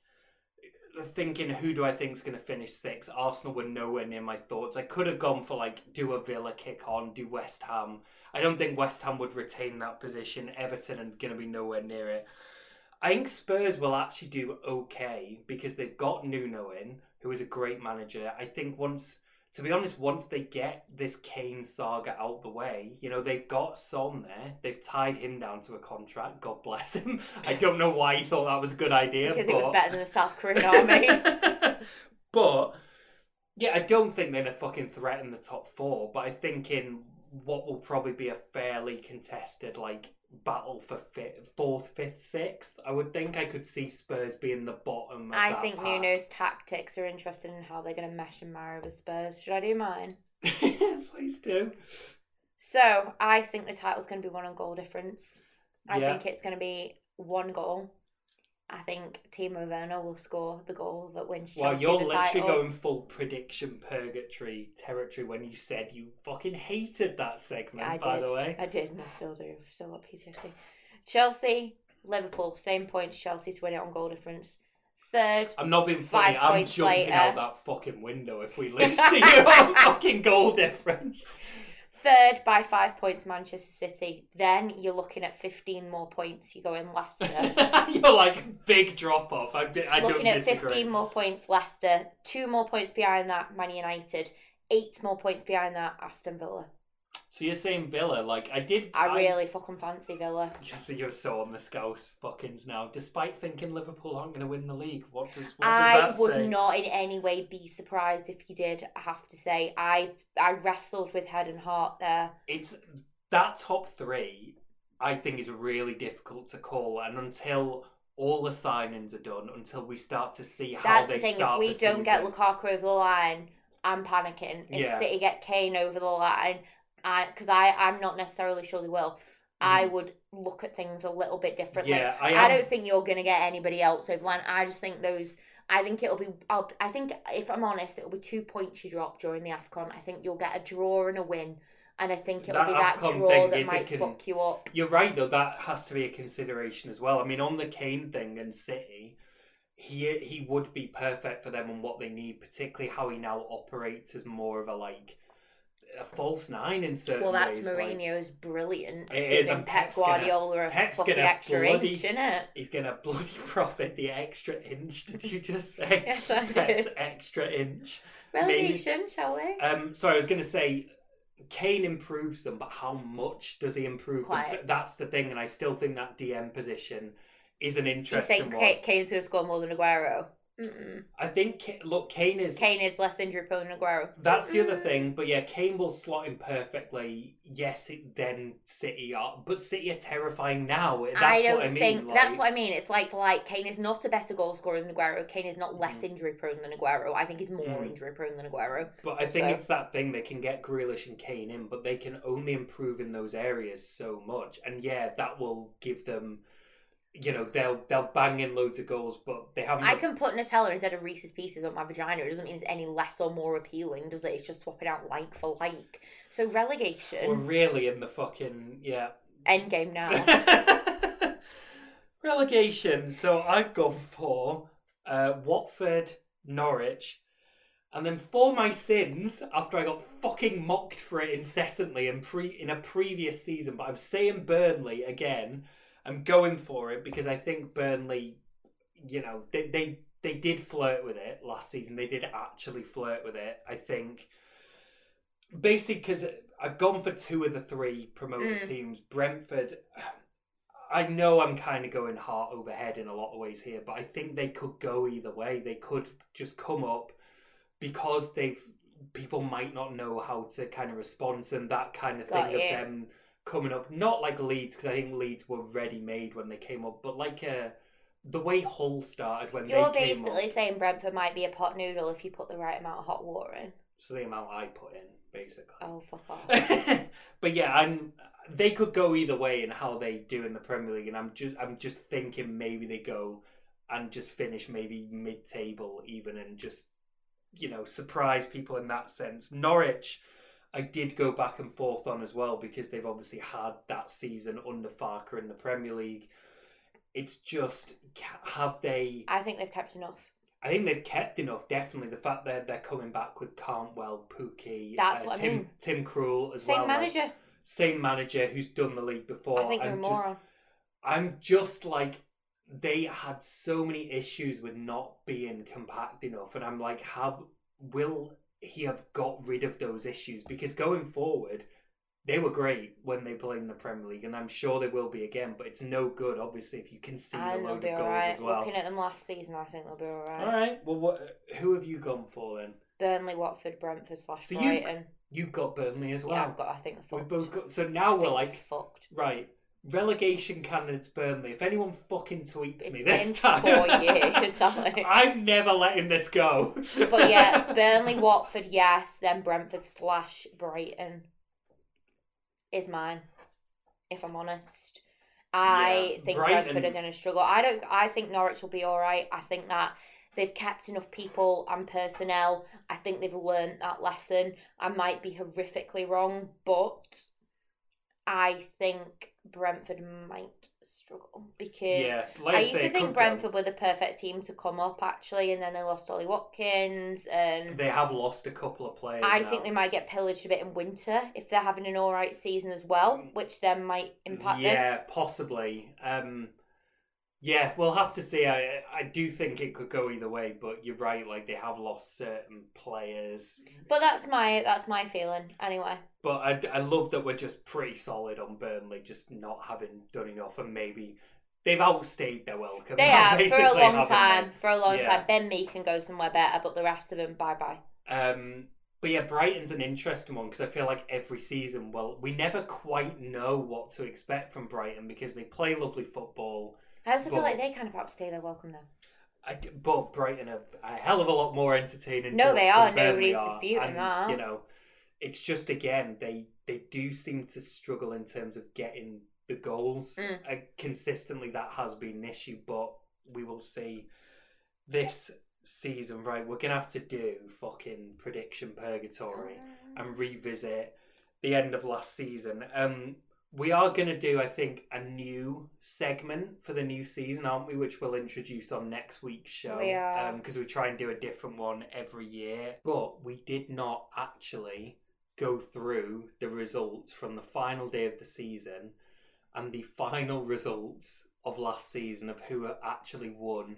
thinking, who do I think is going to finish sixth? Arsenal were nowhere near my thoughts. I could have gone for like do a Villa kick on, do West Ham. I don't think West Ham would retain that position. Everton are going to be nowhere near it. I think Spurs will actually do okay because they've got Nuno in, who is a great manager. I think once, to be honest, once they get this Kane saga out the way, you know, they've got Son there. They've tied him down to a contract. God bless him. I don't know why he thought that was a good idea. because but... it was better than the South Korean army. but yeah, I don't think they're gonna fucking threaten the top four. But I think in what will probably be a fairly contested like battle for fifth, fourth, fifth, sixth, I would think I could see Spurs being the bottom. I think pack. Nuno's tactics are interested in how they're going to mesh and marry with Spurs. Should I do mine? Please do. So I think the title's going to be one on goal difference. I Yeah. think it's going to be one goal. I think Timo Werner will score the goal that wins Chelsea Well, you're the literally title. going full prediction purgatory territory when you said you fucking hated that segment. I by did. the way, I did, and I still do. I've still got PTSD. Chelsea, Liverpool, same points. Chelsea to win it on goal difference. Third, I'm not being funny. I'm jumping later. out that fucking window if we lose to you on fucking goal difference. Third by five points, Manchester City. Then you're looking at 15 more points. You're going Leicester. You're like big drop off. I, I don't looking at disagree. 15 more points, Leicester. Two more points behind that, Man United. Eight more points behind that, Aston Villa. So you're saying Villa? Like I did. I really fucking fancy Villa. Just so you're so on the scouse fuckings now. Despite thinking Liverpool aren't going to win the league, what does what I does that say I would say? not in any way be surprised if you did. I have to say, I I wrestled with head and heart there. It's that top three. I think is really difficult to call, and until all the signings are done, until we start to see how That's they the thing. If we don't get season. Lukaku over the line, I'm panicking. If Yeah. City get Kane over the line, I because I I'm not necessarily sure they will. I would look at things a little bit differently. Mm. yeah, I, I, don't think you're gonna get anybody else over line. I just think those. I think it'll be. I'll, I think if I'm honest, it'll be two points you drop during the Afcon. I think you'll get a draw and a win, and I think it'll That be that AFCON draw thing that might can- fuck you up. You're right though. That has to be a consideration as well. I mean, on the Kane thing and City, he he would be perfect for them and what they need, particularly how he now operates as more of a like a false nine in certain Well, that's ways. like- Mourinho's brilliant. It is, and Pep Pep's gonna- Guardiola a Pep's fucking gonna extra bloody- inch, innit? He's gonna bloody profit the extra inch. Did you just say? Yes, I Pep's did. extra inch. Relegation, shall we? Um, sorry, I was gonna say. Kane improves them, but how much does he improve them? That's the thing, and I still think that DM position is an You interesting think one. Ka- Kane's going to score more than Aguero? Mm-mm. I think look, Kane is Kane is less injury prone than Aguero. that's the other Mm. thing, but yeah, Kane will slot in perfectly. Yes, it, then City are, but City are terrifying now. That's I don't what I mean. think like- that's what I mean. It's like like Kane is not a better goal scorer than Aguero. Kane is not less Mhm. injury prone than Aguero. I think he's more Mm. injury prone than Aguero. But I think So- it's that thing they can get Grealish and Kane in, but they can only improve in those areas so much. And yeah, that will give them, you know, they'll they'll bang in loads of goals, but they haven't. I can put Nutella instead of Reese's Pieces on my vagina. It doesn't mean it's any less or more appealing, does it? It's just swapping out like for like. So relegation. We're really in the fucking yeah. end game now. Relegation. So I've gone for uh, Watford, Norwich, and then for my sins, after I got fucking mocked for it incessantly in pre in a previous season, but I'm saying Burnley again. I'm going for it because I think Burnley, you know, they they they did flirt with it last season. They did actually flirt with it. I think basically because I've gone for two of the three promoted Mm. teams. Brentford. I know I'm kind of going heart over head in a lot of ways here, but I think they could go either way. They could just come up because they've people might not know how to kind of respond to them. That kind of Got thing of you. them coming up, not like Leeds because I think Leeds were ready made when they came up, but like uh, the way Hull started when You're they came basically saying Brentford might be a pot noodle if you put the right amount of hot water in. So the amount I put in, basically. Oh, fuck off. but yeah, I'm. They could go either way in how they do in the Premier League, and I'm just I'm just thinking maybe they go and just finish maybe mid table even, and just you know surprise people in that sense. Norwich, I did go back and forth on as well because they've obviously had that season under Farke in the Premier League. It's just have they? I think they've kept enough. I think they've kept enough. Definitely, the fact that they're coming back with Cantwell, Pukki, That's uh, what I Tim mean. Tim Krul as Same well. like, manager. same manager who's done the league before. I think I'm just, moron. I'm just like they had so many issues with not being compact enough, and I'm like, have will he have got rid of those issues? Because going forward, they were great when they played in the Premier League, and I'm sure they will be again. But it's no good, obviously, if you can see they'll load of goals alright. as well. Looking at them last season, I think they'll be alright. All right. Well, what? Who have you gone for then? Burnley, Watford, Brentford slash So Brighton. You've got Burnley as well. Yeah, I've got. I think they're We've both got. So now we're like, fucked. right, relegation candidates Burnley. If anyone fucking tweets It's me this time, four years, I'm never letting this go. But yeah, Burnley, Watford, yes. Then Brentford slash Brighton is mine. If I'm honest, I Yeah, think Brighton- Brentford are going to struggle. I don't. I think Norwich will be all right. I think that they've kept enough people and personnel. I think they've learned that lesson. I might be horrifically wrong, but I think Brentford might struggle because Yeah, like I used to think Brentford were the perfect team to come up actually, and then they lost Ollie Watkins, and They have lost a couple of players. I now. think they might get pillaged a bit in winter if they're having an all right season as well, which then might impact them. Yeah, possibly. Um, yeah, we'll have to see. I I do think it could go either way, but you're right. Like they have lost certain players, But that's my that's my feeling anyway. but I, I love that we're just pretty solid on Burnley, just not having done enough, and maybe they've outstayed their welcome. They have for a long time. For a long Yeah. time, Ben Mee can go somewhere better, but the rest of them, bye bye. Um, but yeah, Brighton's an interesting one because I feel like every season, well, we never quite know what to expect from Brighton because they play lovely football. I also feel But- like they kind of outstay their welcome though. I but Brighton are a hell of a lot more entertaining. No, they are. Nobody's are. disputing and, that. You know, it's just again they they do seem to struggle in terms of getting the goals. Mm. Uh, consistently, that has been an issue, but we will see this season. Right, we're gonna have to do fucking prediction purgatory and revisit the end of last season. Um, we are going to do, I think, a new segment for the new season, aren't we? Which we'll introduce on next week's show. We are. Because we try and do a different one every year. But we did not actually go through the results from the final day of the season and the final results of last season of who actually won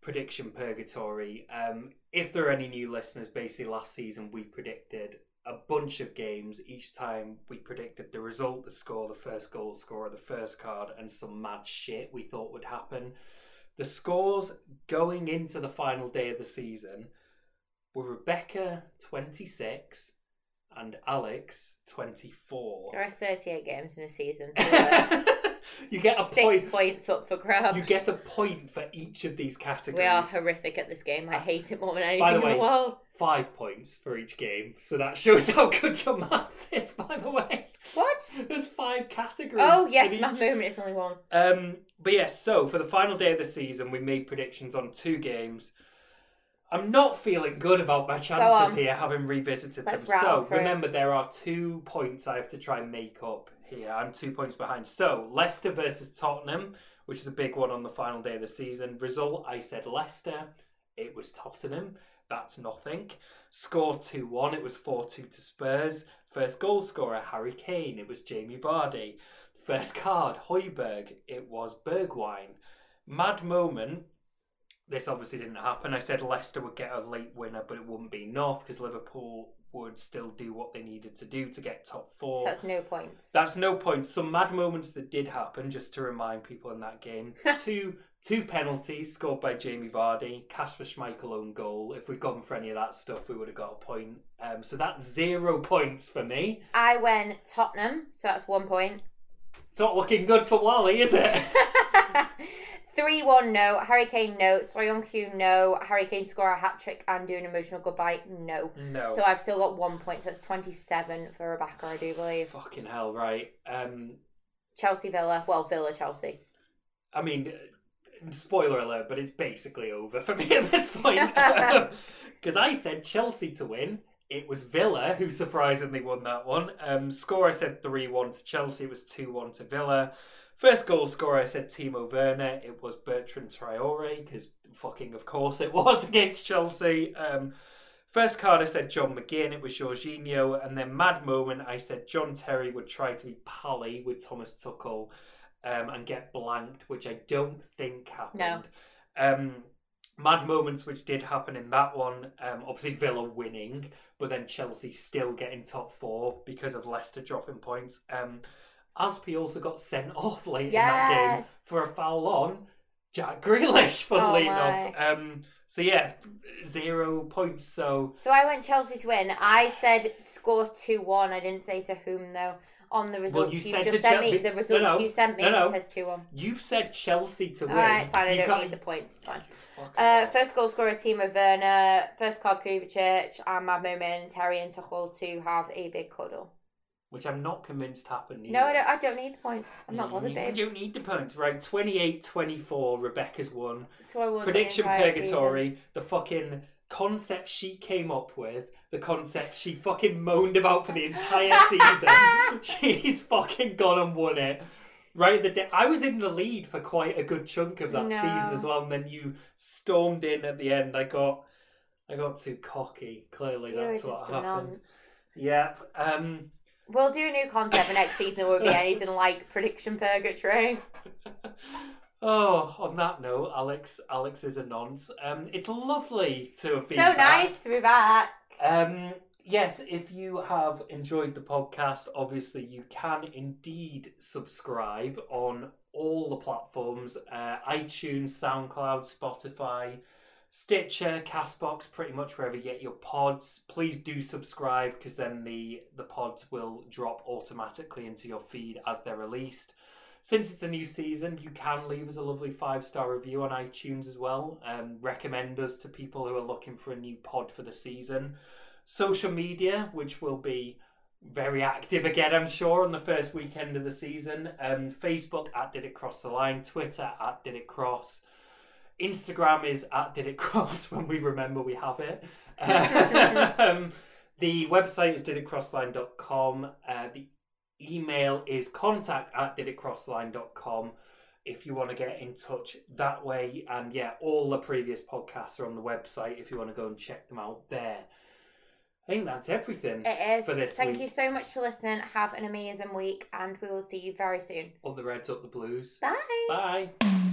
prediction purgatory. Um, if there are any new listeners, basically last season we predicted a bunch of games. Each time we predicted the result, the score, the first goal scorer, the first card, and some mad shit we thought would happen. The scores going into the final day of the season were Rebecca 26 and Alex 24. There are 38 games in a season. you get a Six point. points up for grabs. You get a point for each of these categories. We are horrific at this game. I hate it more than anything By the in the world. Five points for each game, so that shows how good your maths is. By the way, What? there's five categories. Oh yes, my movement is only one. Um, but yes, so for the final day of the season, we made predictions on two games. I'm not feeling good about my chances here, having revisited Let's them. So through. remember, there are two points I have to try and make up here. I'm two points behind. So Leicester versus Tottenham, which is a big one on the final day of the season. Result: I said Leicester. It was Tottenham. That's nothing. Score 2 1. It was 4 2 to Spurs. First goal scorer, Harry Kane. It was Jamie Vardy. First card, Højbjerg. It was Bergwijn. Mad moment. This obviously didn't happen. I said Leicester would get a late winner, but it wouldn't be enough because Liverpool would still do what they needed to do to get top four. So that's no points. That's no points. Some mad moments that did happen, just to remind people in that game. two two penalties scored by Jamie Vardy, Kasper Schmeichel own goal. If we'd gone for any of that stuff, we would have got a point. Um, so that's zero points for me. I went Tottenham, so that's one point. It's not looking good for Wally, is it? 3 1 no. Harry Kane no. Soyuncu no. Harry Kane score a hat trick and do an emotional goodbye no. no. So I've still got one point, so it's 27 for Rebecca, I do believe. Fucking hell, right. Um, Chelsea Villa. Well, Villa Chelsea. I mean, spoiler alert, but it's basically over for me at this point. Because I said Chelsea to win. It was Villa who surprisingly won that one. Um, score I said 3 1 to Chelsea, it was 2 1 to Villa. First goal scorer I said Timo Werner, it was Bertrand Traore, because fucking of course it was against Chelsea. Um, First card, I said John McGinn. It was Jorginho, and then mad moment, I said John Terry would try to be pally with Thomas Tuchel um, and get blanked, which I don't think happened. Um, mad moments, which did happen in that one. Um, obviously Villa winning, but then Chelsea still getting top four because of Leicester dropping points. Um, Azpi also got sent off late in that game for a foul on Jack Grealish, funnily Oh enough. Um, so yeah, zero points. So So I went Chelsea to win. I said score 2 1. I didn't say to whom though. On the results you you said just sent Chel- me, the results no, you sent me, no, no. says 2 1. you've said Chelsea to win. Alright, fine, I You don't can't- need the points, it's fine. Uh, first goal scorer, Timo Werner. First card, Kovacic. And Mad Moment, Terry and Tuchel to have a big cuddle. Which I'm not convinced happened. No, I don't, I don't need the points. I'm not bothered, you, babe. You don't need the points, right? 28 24, Rebecca's won. So I won the Prediction entire Purgatory, the fucking concept she came up with, the concept she fucking moaned about for the entire season, she's fucking gone and won it. Right, the day I was in the lead for quite a good chunk of that No. season as well, and then you stormed in at the end. I got, I got too cocky. Clearly, You're that's what happened. nonce. Yep. Um. We'll do a new concept for next season. It won't be anything like prediction purgatory. oh, on that note, Alex, Alex is a nonce. Um, it's lovely to have So been back. nice to be back. Um, yes, if you have enjoyed the podcast, obviously you can indeed subscribe on all the platforms uh, iTunes, SoundCloud, Spotify, Stitcher, Castbox, pretty much wherever you get your pods. Please do subscribe because then the, the pods will drop automatically into your feed as they're released. Since it's a new season, you can leave us a lovely five star review on iTunes as well. Um, recommend us to people who are looking for a new pod for the season. Social media, which will be very active again, I'm sure, on the first weekend of the season. Um, Facebook at Did It Cross the Line, Twitter at Did It Cross. Instagram is at Did It Cross when we remember we have it. um, the website is diditcrossline.com. Uh, the email is contact at diditcrossline.com if you want to get in touch that way. And yeah, all the previous podcasts are on the website if you want to go and check them out there. I think that's everything It is. for this Thank week. you so much for listening. Have an amazing week, and we will see you very soon. Up the Reds, up the Blues. Bye. Bye.